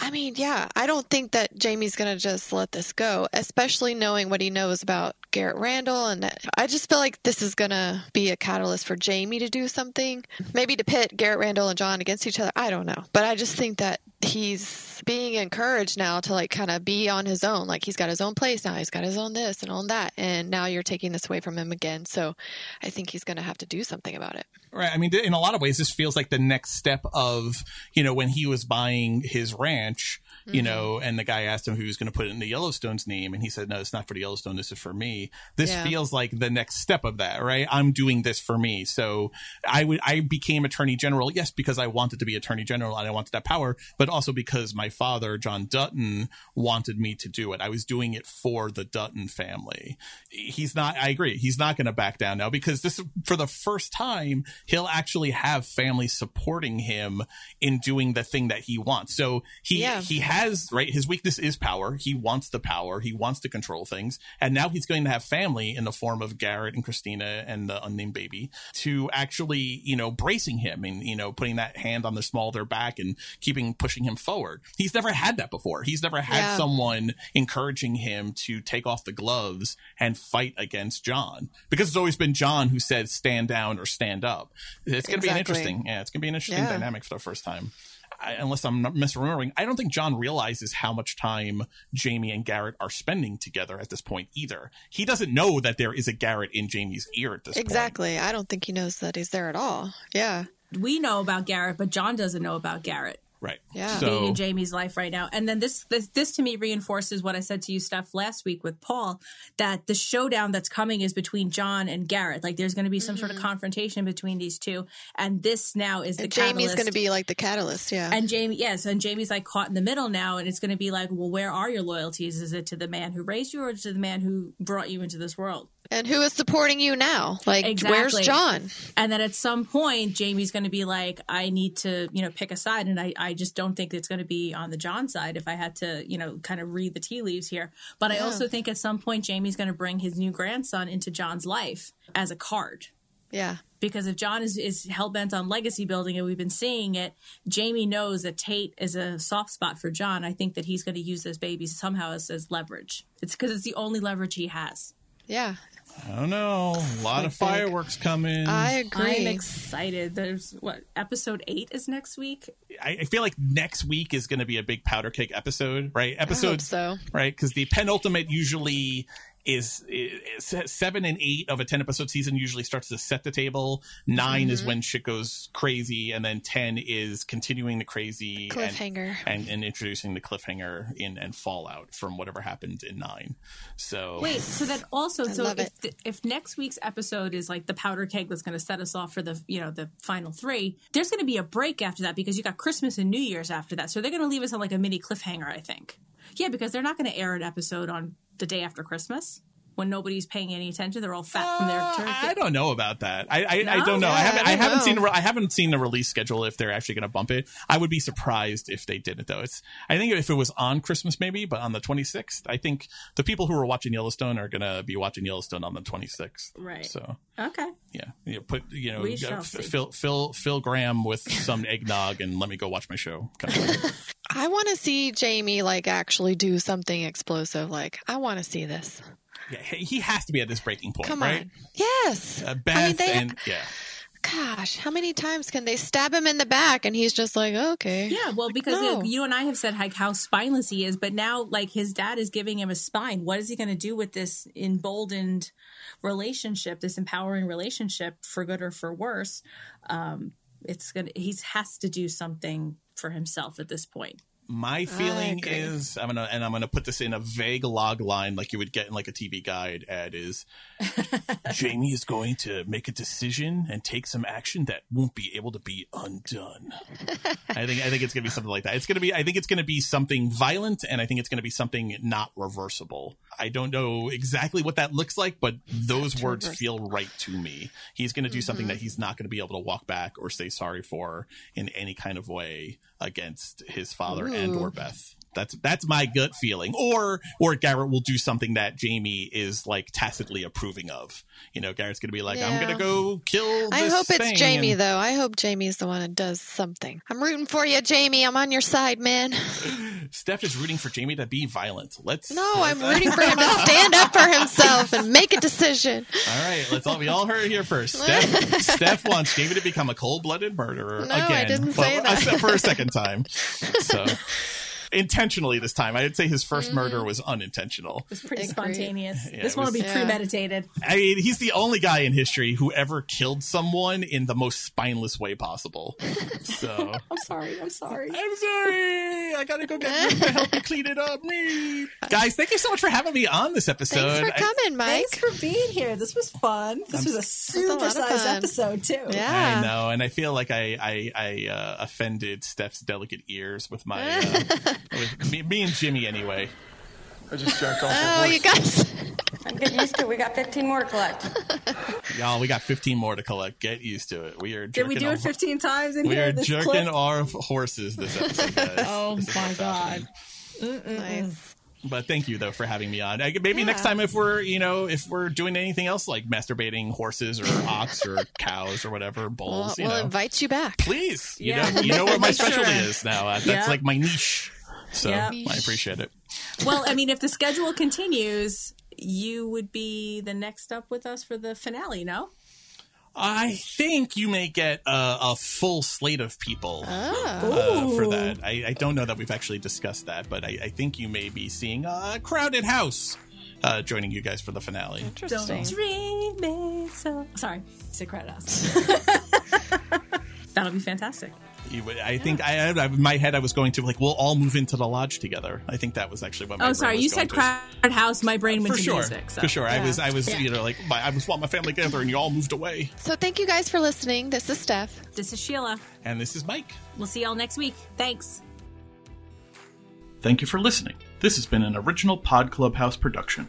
I mean, yeah, I don't think that Jamie's going to just let this go, especially knowing what he knows about Garrett Randall. And I just feel like this is going to be a catalyst for Jamie to do something, maybe to pit Garrett Randall and John against each other. I don't know. But I just think that he's being encouraged now to like kind of be on his own. Like he's got his own place now, he's got his own this and own that. And now you're taking this away from him again. So I think he's going to have to do something about it.
Right. I mean, in a lot of ways, this feels like the next step of, you know, when he was buying his ranch, branch you
Mhm.
know, and the guy asked him who was going to put it in the Yellowstone's name. And he said, no, it's not for the Yellowstone. This is for me. This
Yeah.
feels like the next step of that, right? I'm doing this for me. So I would, I became attorney general. Yes, because I wanted to be attorney general and I wanted that power, but also because my father, John Dutton, wanted me to do it. I was doing it for the Dutton family. He's not, I agree. He's not going to back down now because this, for the first time, he'll actually have family supporting him in doing the thing that he wants. So he,
Yeah.
he has, right? His weakness is power. He wants the power. He wants to control things. And now he's going to have family in the form of Garrett and Christina and the unnamed baby to actually, you know, bracing him and, you know, putting that hand on the small of their back and keeping pushing him forward. He's never had that before. He's never had
Yeah.
someone encouraging him to take off the gloves and fight against John because it's always been John who said stand down or stand up. It's going to be an interesting, yeah, it's going to be an interesting
Yeah.
dynamic for the first time. I, unless I'm misremembering, I don't think John realizes how much time Jamie and Garrett are spending together at this point either. He doesn't know that there is a Garrett in Jamie's ear at this point.
Exactly. I don't think he knows that he's there at all. Yeah.
We know about Garrett, but John doesn't know about Garrett.
Right.
Yeah.
being in Jamie's life right now. And then this, this this to me reinforces what I said to you, Stef, last week with Paul, that the showdown that's coming is between John and Garrett. Like there's going to be some sort of mm-hmm. confrontation between these two, and this now is the
And Jamie's
catalyst.
going to be like the catalyst. Yeah.
And Jamie, yes, and Jamie's like caught in the middle now, and it's going to be like, well, where are your loyalties? Is it to the man who raised you, or to the man who brought you into this world?
And who is supporting you now? Like, where's John?
And then at some point, Jamie's going to be like, I need to, you know, pick a side. And I, I just don't think it's going to be on the John side if I had to, you know, kind of read the tea leaves here. But I also think at some point, Jamie's going to bring his new grandson into John's life as a card.
Yeah.
Because if John is, is hell bent on legacy building and we've been seeing it, Jamie knows that Tate is a soft spot for John. I think that he's going to use this baby somehow as, as leverage. It's because it's the only leverage he has.
Yeah.
I don't know. A lot of fireworks coming.
I agree.
I'm excited. There's what episode eight is next week.
I, I feel like next week is going to be a big powder cake episode, right? Episode,
so.
right? Because the penultimate usually is, is seven and eight of a 10 episode season usually starts to set the table. 9 is
Mhm.
when shit goes crazy. And then 10 is continuing the crazy
Cliffhanger.
and, and, introducing the cliffhanger in and fallout from whatever happened in nine. So
Wait, so that also,
I
so if the, if next week's episode is like the powder keg that's going to set us off for the you know the final three, there's going to be a break after that because you got Christmas and New Year's after that, so they're going to leave us on like a mini cliffhanger, I think. Yeah, because they're not going to air an episode on the day after Christmas when nobody's paying any attention. They're all fat from their turkey.
I don't know about that. I I, I don't know. I haven't.
I
I, haven't
know.
seen. the- I haven't seen the release schedule if they're actually going to bump it. I would be surprised if they didn't though. It's. I think if it was on Christmas maybe, but on the 26th, I think the people who are watching Yellowstone are going to be watching Yellowstone on the 26th.
Right.
So
Okay.
yeah, you know, put you know uh, f-. Phil Phil Phil Graham with some eggnog and let me go watch my show. Kind of.
I want to see Jamie like actually do something explosive. Like I want to see this.
yeah, he he has to be at this breaking point,
Come
right?
on. Yes.
Uh, Beth
I mean, they,
and yeah.
gosh, how many times can they stab him in the back and he's just like, okay.
Yeah, well, because
No.
you and I have said like how spineless he is, but now like his dad is giving him a spine. What is he going to do with this emboldened relationship, this empowering relationship, for good or for worse? Um, it's gonna. He has to do something for himself at this point.
My feeling is I'm gonna and I'm gonna put this in a vague log line like you would get in like a TV guide ad is Jamie is going to make a decision and take some action that won't be able to be undone. I think I think it's gonna be something like that. It's gonna be I think it's gonna be something violent and I think it's gonna be something not reversible. I don't know exactly what that looks like, but those words
reverse.
feel right to me. He's gonna do something
Mhm.
that he's not gonna be able to walk back or say sorry for in any kind of way against his father and or Beth. That's that's my gut feeling. Or or Garrett will do something that Jamie is like tacitly approving of. You know, Garrett's gonna be like, I'm gonna go kill.
I
this
hope it's Jamie
and-
though. I hope Jamie's the one that does something. I'm rooting for you, Jamie. I'm on your side, man.
Stef is rooting for Jamie to be violent. Let's
No, I'm rooting for him to stand up for himself and make a decision.
All right, let's all we all heard it here first. Stef, Stef wants Jamie to become a cold-blooded murderer
No, I
again,
didn't
but-
say that.
for a second time. So intentionally this time, I'd say his first murder was unintentional.
It's pretty
Agreed.
spontaneous.
Yeah,
this one will
was-
be
Yeah.
premeditated.
I mean, he's the only guy in history who ever killed someone in the most spineless way possible. So
I'm sorry. I'm sorry.
I'm sorry. I gotta go get Luke to help me clean it up. Me. Guys, thank you so much for having me on this episode.
Thanks for
I-
coming, Mike.
Thanks for being here. This was fun. This was a
a
super
lot of
sized episode too.
Yeah.
I know, and I feel like I I, I uh, offended Stef's delicate ears with my uh, with me, me and Jimmy anyway.
I just jacked off
Oh, you guys.
I'm getting used to it. We got 15 more to collect.
Y'all, we got 15 more to collect. Get used to it. We are
Did we do
our,
it 15 times in
We
here?
are
this
jerking
clip?
our horses this episode, guys.
Oh
This
my god.
Nice.
But thank you though for having me on. I, maybe
Yeah.
next time if we're you know if we're doing anything else like masturbating horses or ox or cows or whatever
We'll,
bulls, you
we'll
know,
invite you back.
please. You
Yeah.
know, you know what my
Make sure.
specialty is now. Uh, That's
Yeah.
like my niche. So
Yeah.
I appreciate it.
Well, I mean, if the schedule continues, you would be the next up with us for the finale, no?
I think you may get a, a full slate of people
Oh.
uh, for that. I, I don't know that we've actually discussed that, but I, I think you may be seeing a crowded house uh, joining you guys for the finale.
Interesting.
Don't dream it so. Sorry, you said credit us. That'll be fantastic.
You would- I think I, I, in my head I was going to like we'll all move into the lodge together. I think that was actually what. My
Oh,
brain
sorry,
was
you
going
said
to.
crowded house. My brain went
For
to
sure,
music. So.
for sure. I was, I was,
Yeah.
you know, like my, I was want my family together, and you all moved away.
So thank you guys for listening. This is Stef.
This is Sheila.
And this is Mike.
We'll see y'all next week. Thanks.
Thank you for listening. This has been an original Pod Clubhouse production.